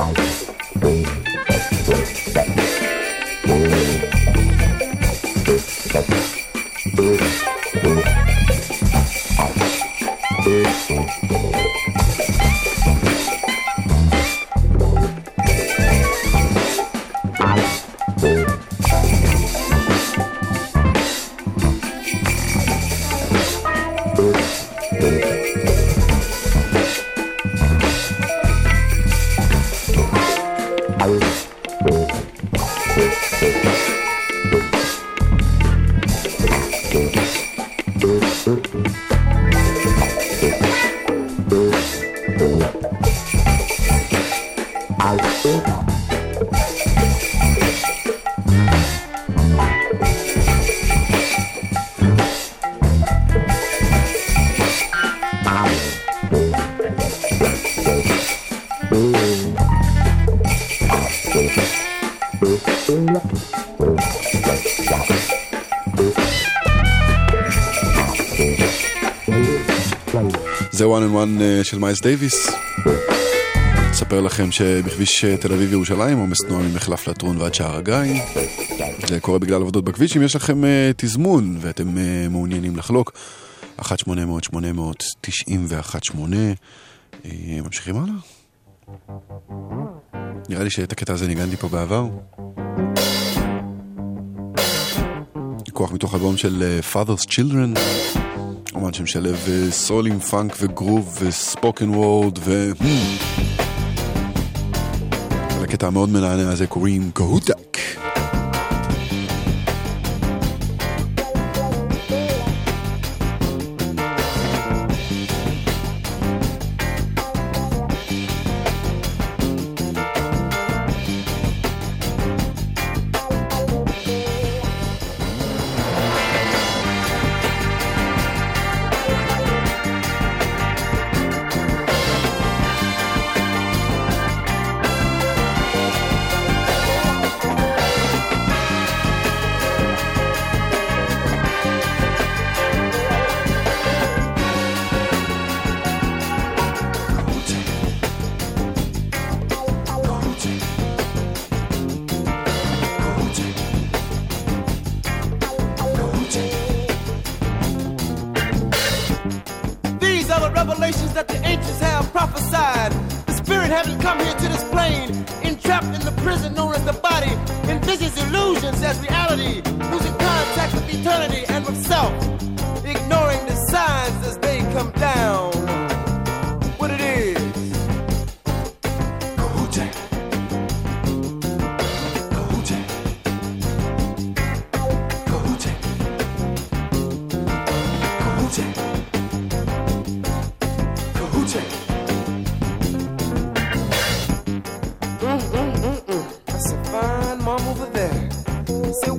Wow. של מייס דייוויס. אספר לכם שבכביש אה, תל אביב ירושלים עומס תנועה ממחלף לטרון ועד שער הגיא. זה קורה בגלל עבודות בכביש. אם יש לכם אה, תזמון ואתם אה, מעוניינים לחלוק, 1-800-800-918. אה, ממשיכים הלאה? נראה לי שאת הקטע הזה ניגנתי פה בעבר. כוח מתוך אלבום של אה, Father's Children. אומן שמשלב אה, סול עם פאנק וגרוב וספוקן וורד ו... לקטע המאוד מנענע הזה קוראים קהוטק.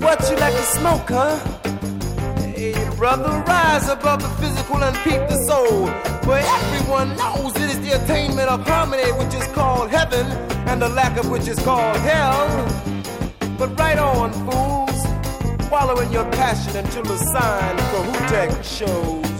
What you like to smoke, huh? Hey, brother, rise above the physical and peep the soul. For everyone knows it is the attainment of harmony which is called heaven, and the lack of which is called hell. But right on, fools. Wallow in your passion until the sign for Kahootek shows.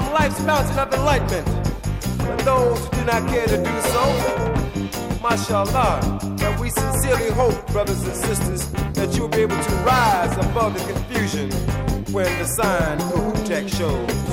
From life's fountain of enlightenment. But those who do not care to do so, mashallah, and we sincerely hope, brothers and sisters, that you'll be able to rise above the confusion when the sign of Kahootek shows.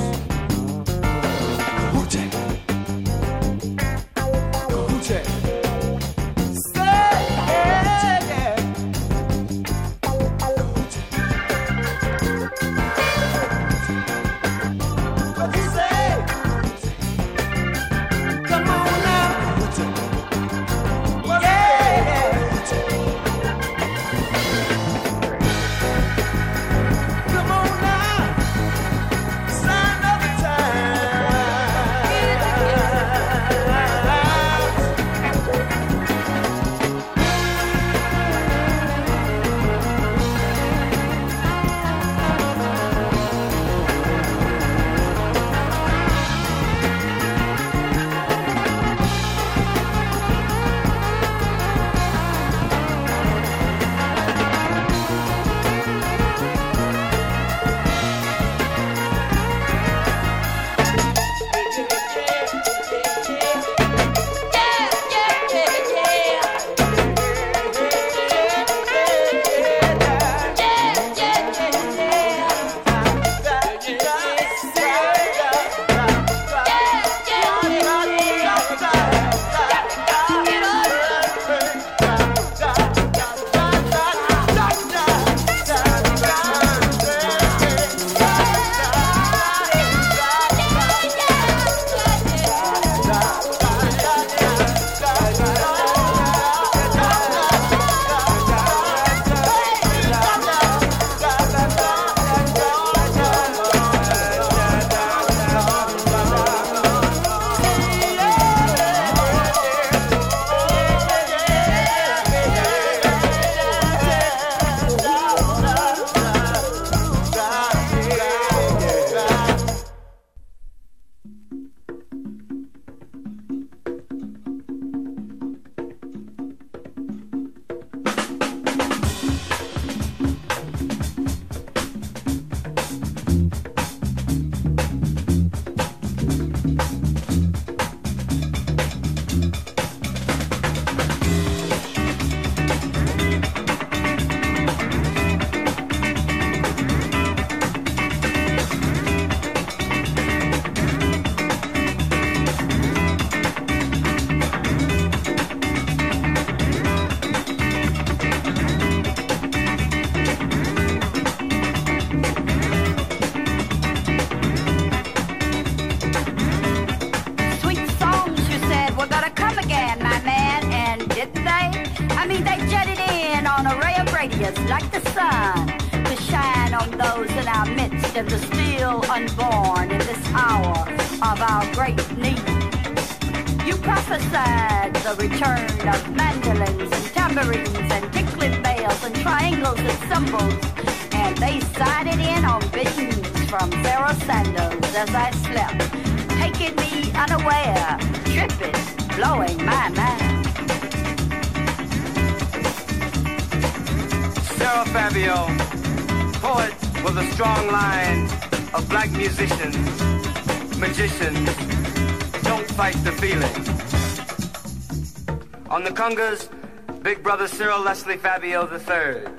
Big Brother Cyril Leslie Fabio III,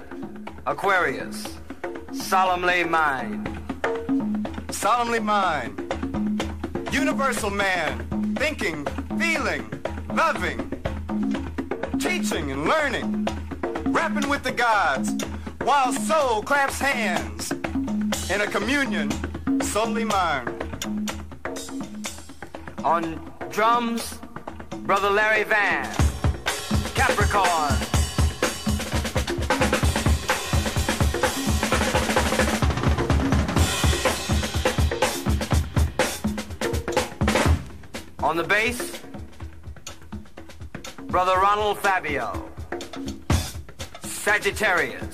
Aquarius, solemnly mine. Solemnly mine. Universal man, thinking, feeling, loving, teaching and learning, rapping with the gods, while soul claps hands in a communion solely mine. On drums, Brother Larry Van, Capricorn. On the bass, Brother Ronald Fabio, Sagittarius.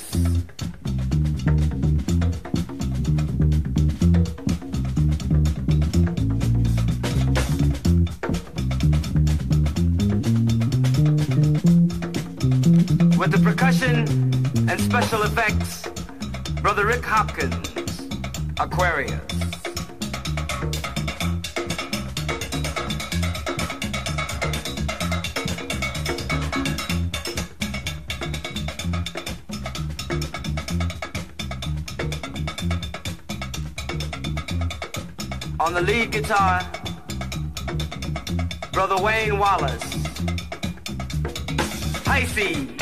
Special effects, Brother Rick Hopkins, Aquarius. On the lead guitar, Brother Wayne Wallace, Pisces.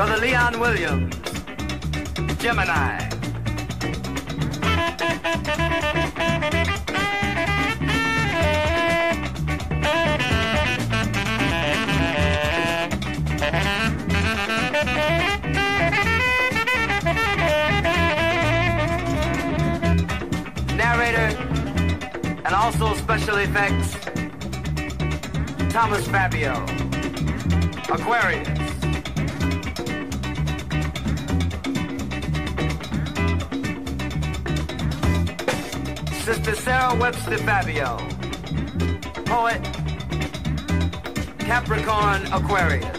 Brother Leon Williams, Gemini. Narrator and also special effects, Thomas Fabio, Aquarius. Sister Sarah Webster Fabio, poet, Capricorn Aquarius.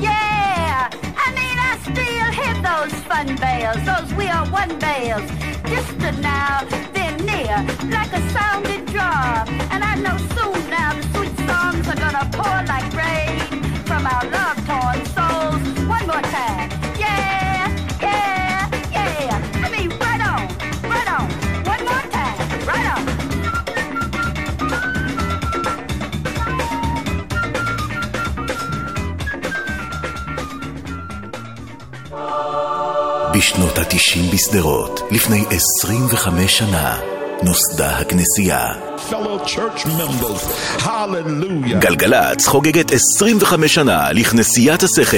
Yeah! I mean, I still hear those fun bells, those we are one bells. Distant now, then near, like a sounding drum. And I know soon now the sweet songs are gonna pour like rain from our love-torn souls. התשעים בשדרות, לפני 25 שנה, נוסדה הכנסייה. גלגלצ חוגגת 25 שנה לכנסיית השכל.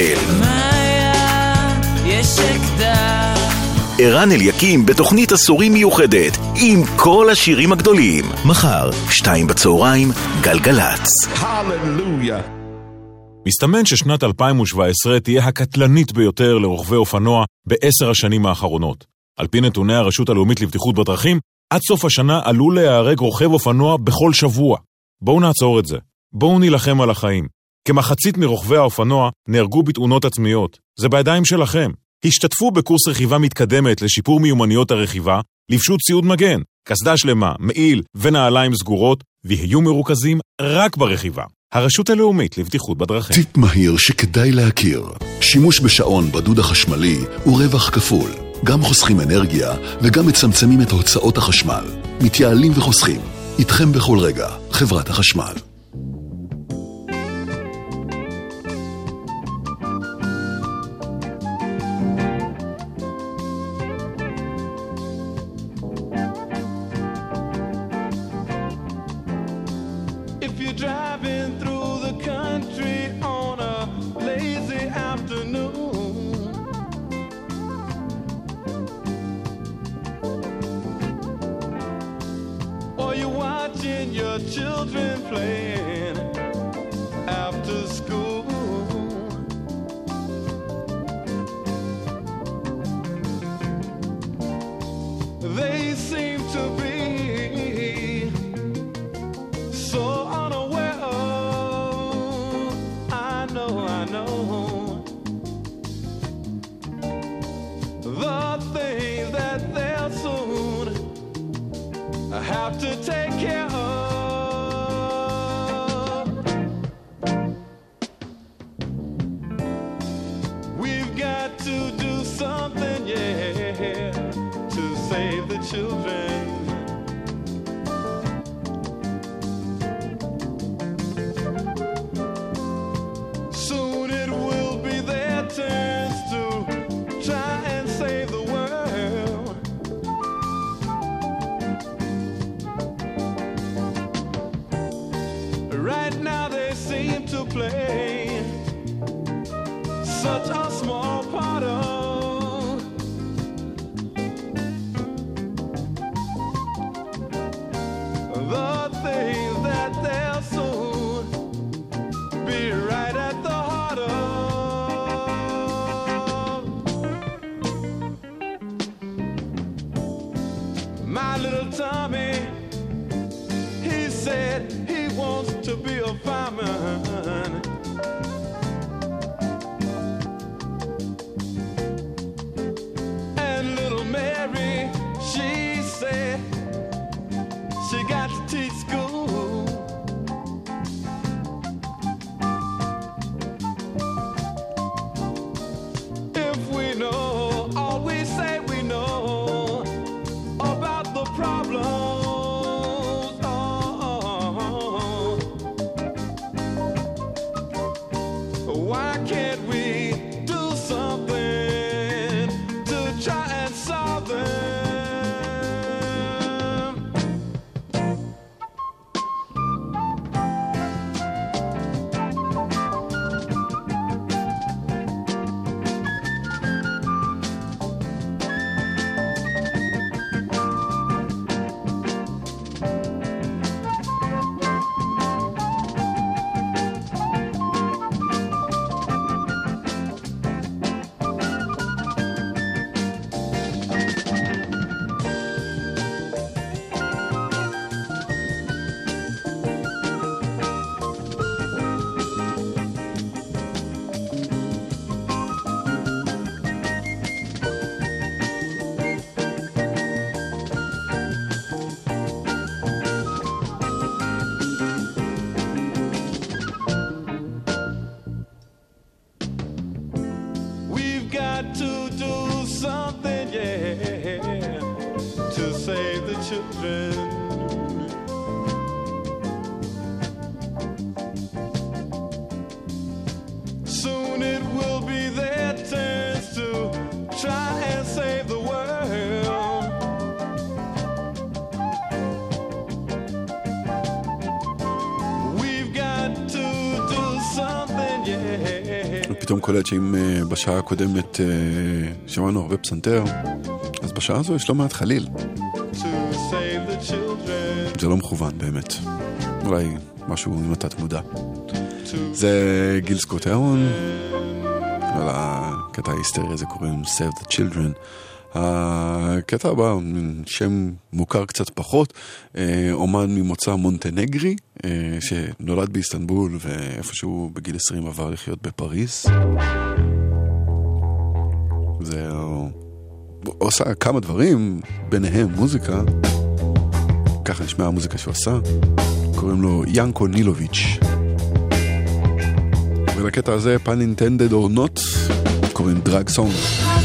ערן אליקים בתוכנית עשורים מיוחדת, עם כל השירים הגדולים. מחר, שתיים בצהריים, גלגלצ. הללויה. מסתמן ששנת 2017 תהיה הקטלנית ביותר לרוכבי אופנוע בעשר השנים האחרונות. על פי נתוני הרשות הלאומית לבטיחות בדרכים, עד סוף השנה עלול להיהרג רוכב אופנוע בכל שבוע. בואו נעצור את זה. בואו נילחם על החיים. כמחצית מרוכבי האופנוע נהרגו בתאונות עצמיות. זה בידיים שלכם. השתתפו בקורס רכיבה מתקדמת לשיפור מיומנויות הרכיבה, לבשו ציוד מגן, קסדה שלמה, מעיל ונעליים סגורות, ויהיו מרוכזים רק ברכיבה. הרשות הלאומית לבטיחות בדרכים. טיפ מהיר שכדאי להכיר. שימוש בשעון בדוד החשמלי הוא רווח כפול. גם חוסכים אנרגיה וגם מצמצמים את הוצאות החשמל. מתייעלים וחוסכים. איתכם בכל רגע, חברת החשמל. children playing. children. פתאום קולט שאם אה, בשעה הקודמת אה, שמענו הרבה פסנתר, אז בשעה הזו יש לא מעט חליל. זה לא מכוון באמת. אולי משהו עם התת מודע. זה גיל סקוט הרון, על הקטע ההיסטרי הזה קוראים Save the Children. הקטע הבא, שם מוכר קצת פחות, אה, אומן ממוצא מונטנגרי, אה, שנולד באיסטנבול ואיפשהו בגיל 20 עבר לחיות בפריס. זה... עושה כמה דברים, ביניהם מוזיקה. ככה נשמעה המוזיקה שהוא עשה. קוראים לו ינקו נילוביץ'. ולקטע הזה, פן אינטנדד אור נוט, קוראים דרג סונג.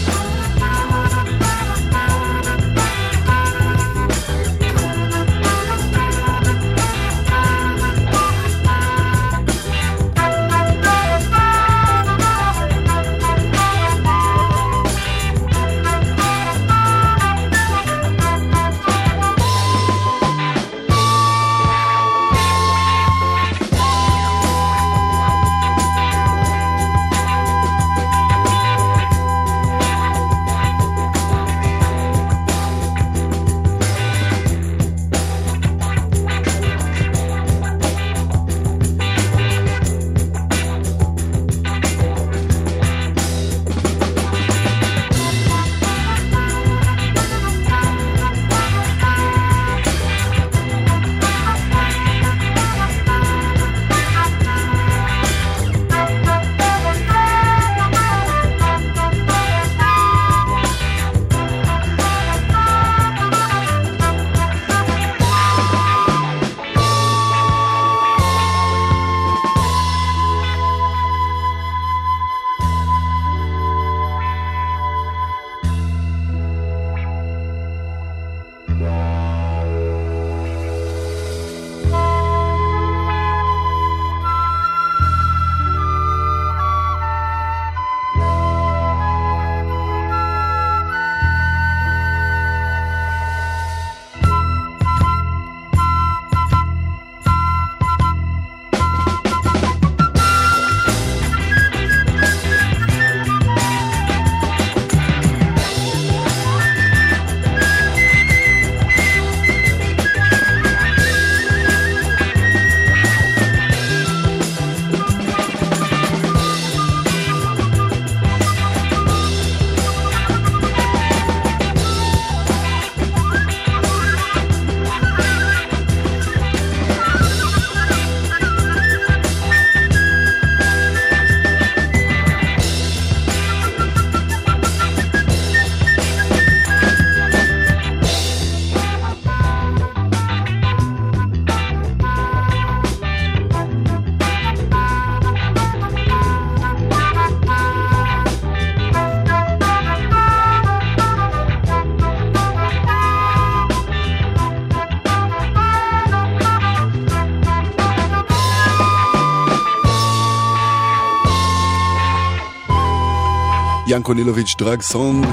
לילוביץ' דרג סונג.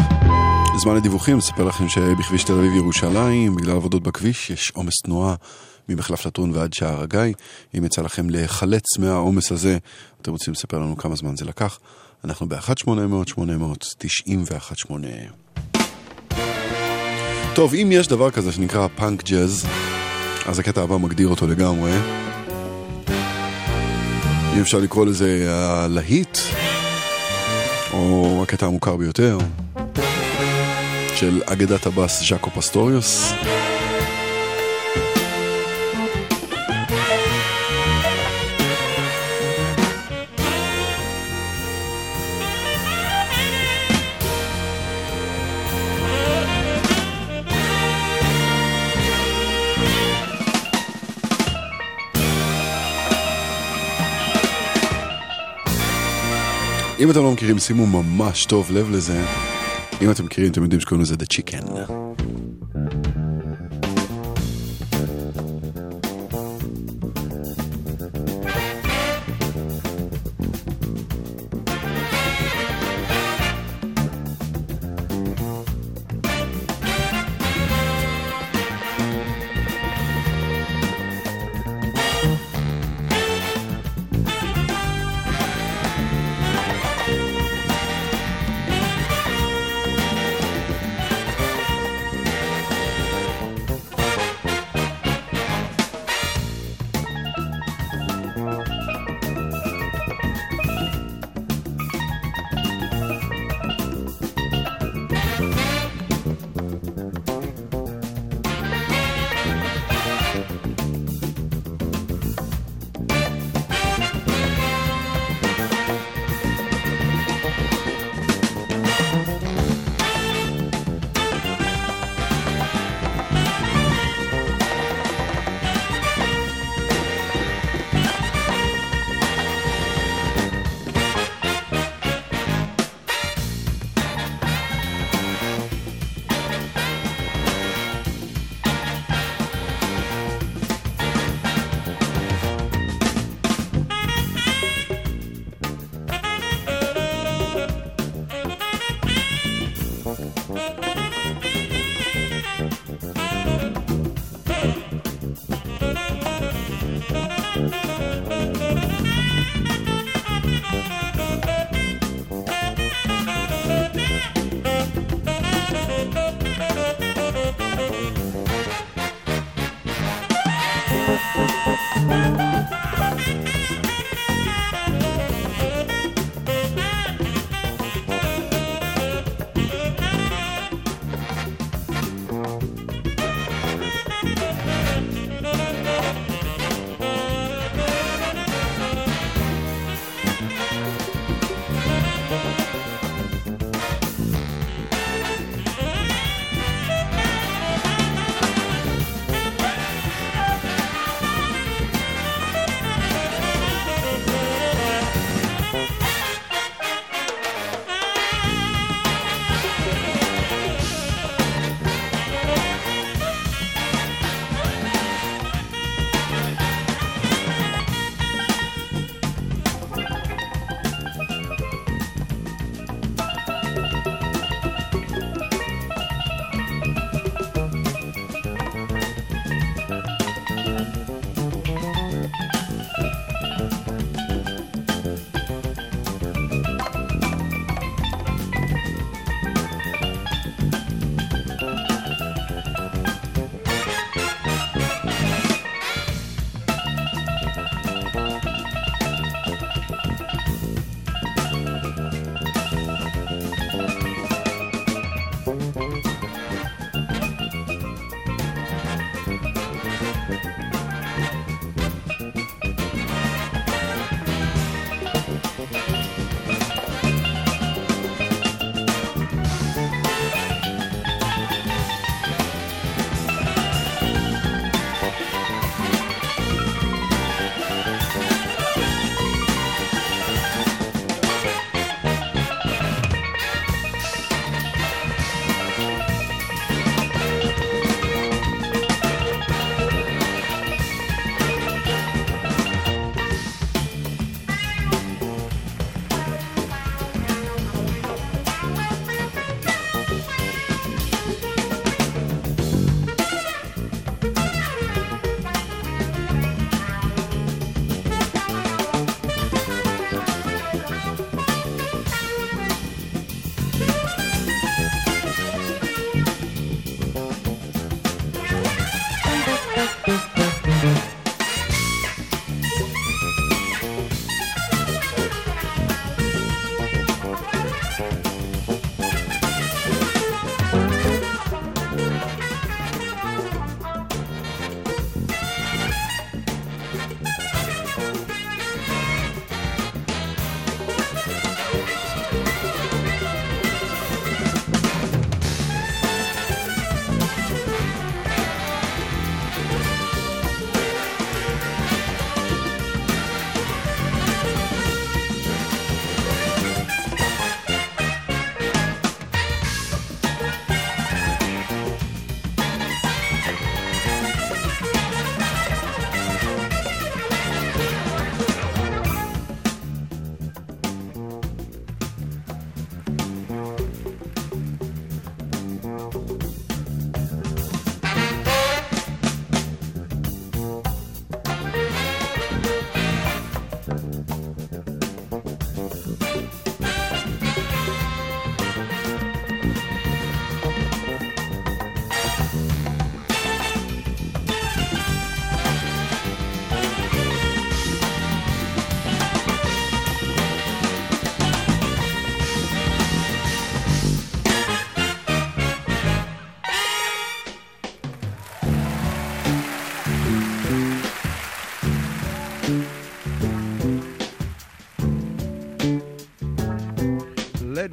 זמן הדיווחים, אספר לכם שבכביש תל אביב ירושלים, בגלל עבודות בכביש, יש עומס תנועה ממחלף לטרון ועד שער הגיא. אם יצא לכם להיחלץ מהעומס הזה, אתם רוצים לספר לנו כמה זמן זה לקח? אנחנו ב-1-800-800-918. טוב, אם יש דבר כזה שנקרא פאנק ג'אז, אז הקטע הבא מגדיר אותו לגמרי. אם אפשר לקרוא לזה הלהיט, או הקטע המוכר ביותר, של אגדת הבאס ז'אקו פסטוריוס. אם אתם לא מכירים, שימו ממש טוב לב לזה. אם אתם מכירים, אתם יודעים שקוראים לזה The Chicken.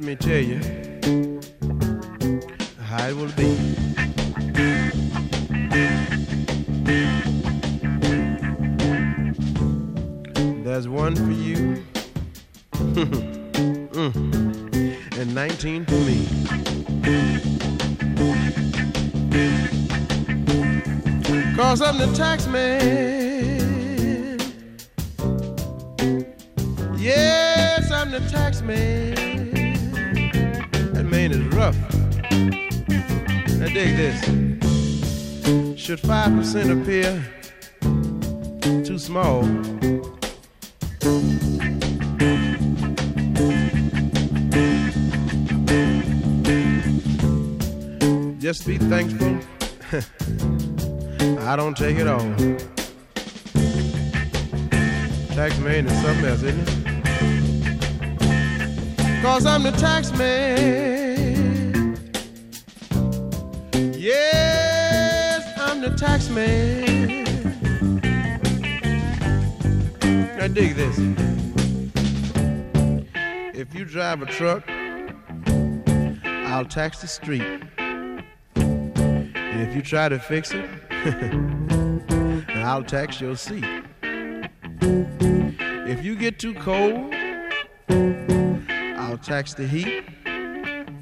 Let me tell you how it will be. There's one for you, [LAUGHS] Mm. and 19 for me. Cause I'm the tax man. Yes, I'm the tax man. That is rough. Now dig this. Should 5% appear too small? Just be thankful. [LAUGHS] I don't take it all. Tax man is something else, isn't it? Cause I'm the tax man. The tax man. Now dig this. If you drive a truck, I'll tax the street. And if you try to fix it, [LAUGHS] I'll tax your seat. If you get too cold, I'll tax the heat.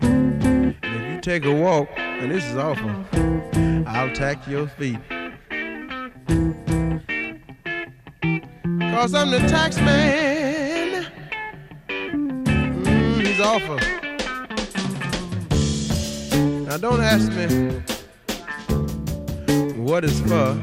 And if you take a walk, and this is awful, I'll tax your feet. Cause I'm the tax man. Mm, he's awful. Now don't ask me what it's for.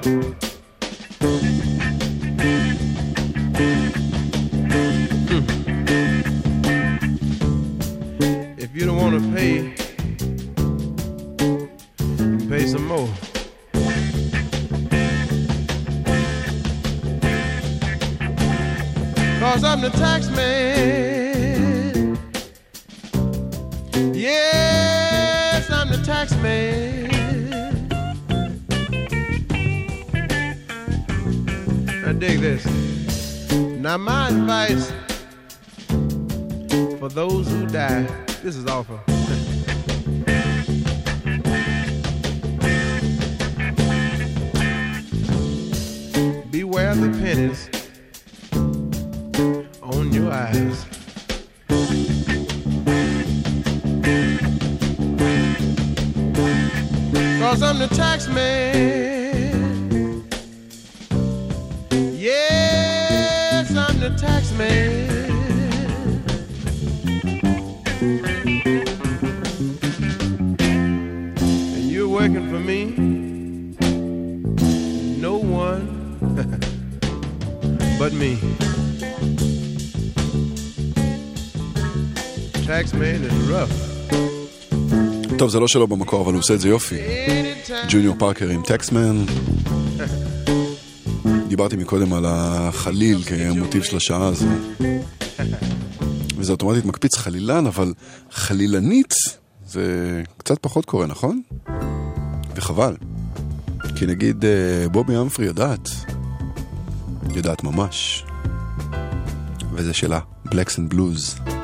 This is awful. טוב, זה לא שלו במקור, אבל הוא עושה את זה יופי. ג'וניור פארקר עם טקסמן. דיברתי מקודם על החליל כמוטיב של השעה הזו. וזה אוטומטית מקפיץ חלילן, אבל חלילנית זה קצת פחות קורה, נכון? וחבל. כי נגיד אה, בובי אמפרי יודעת. יודעת ממש. וזה שלה, Blacks and Blues.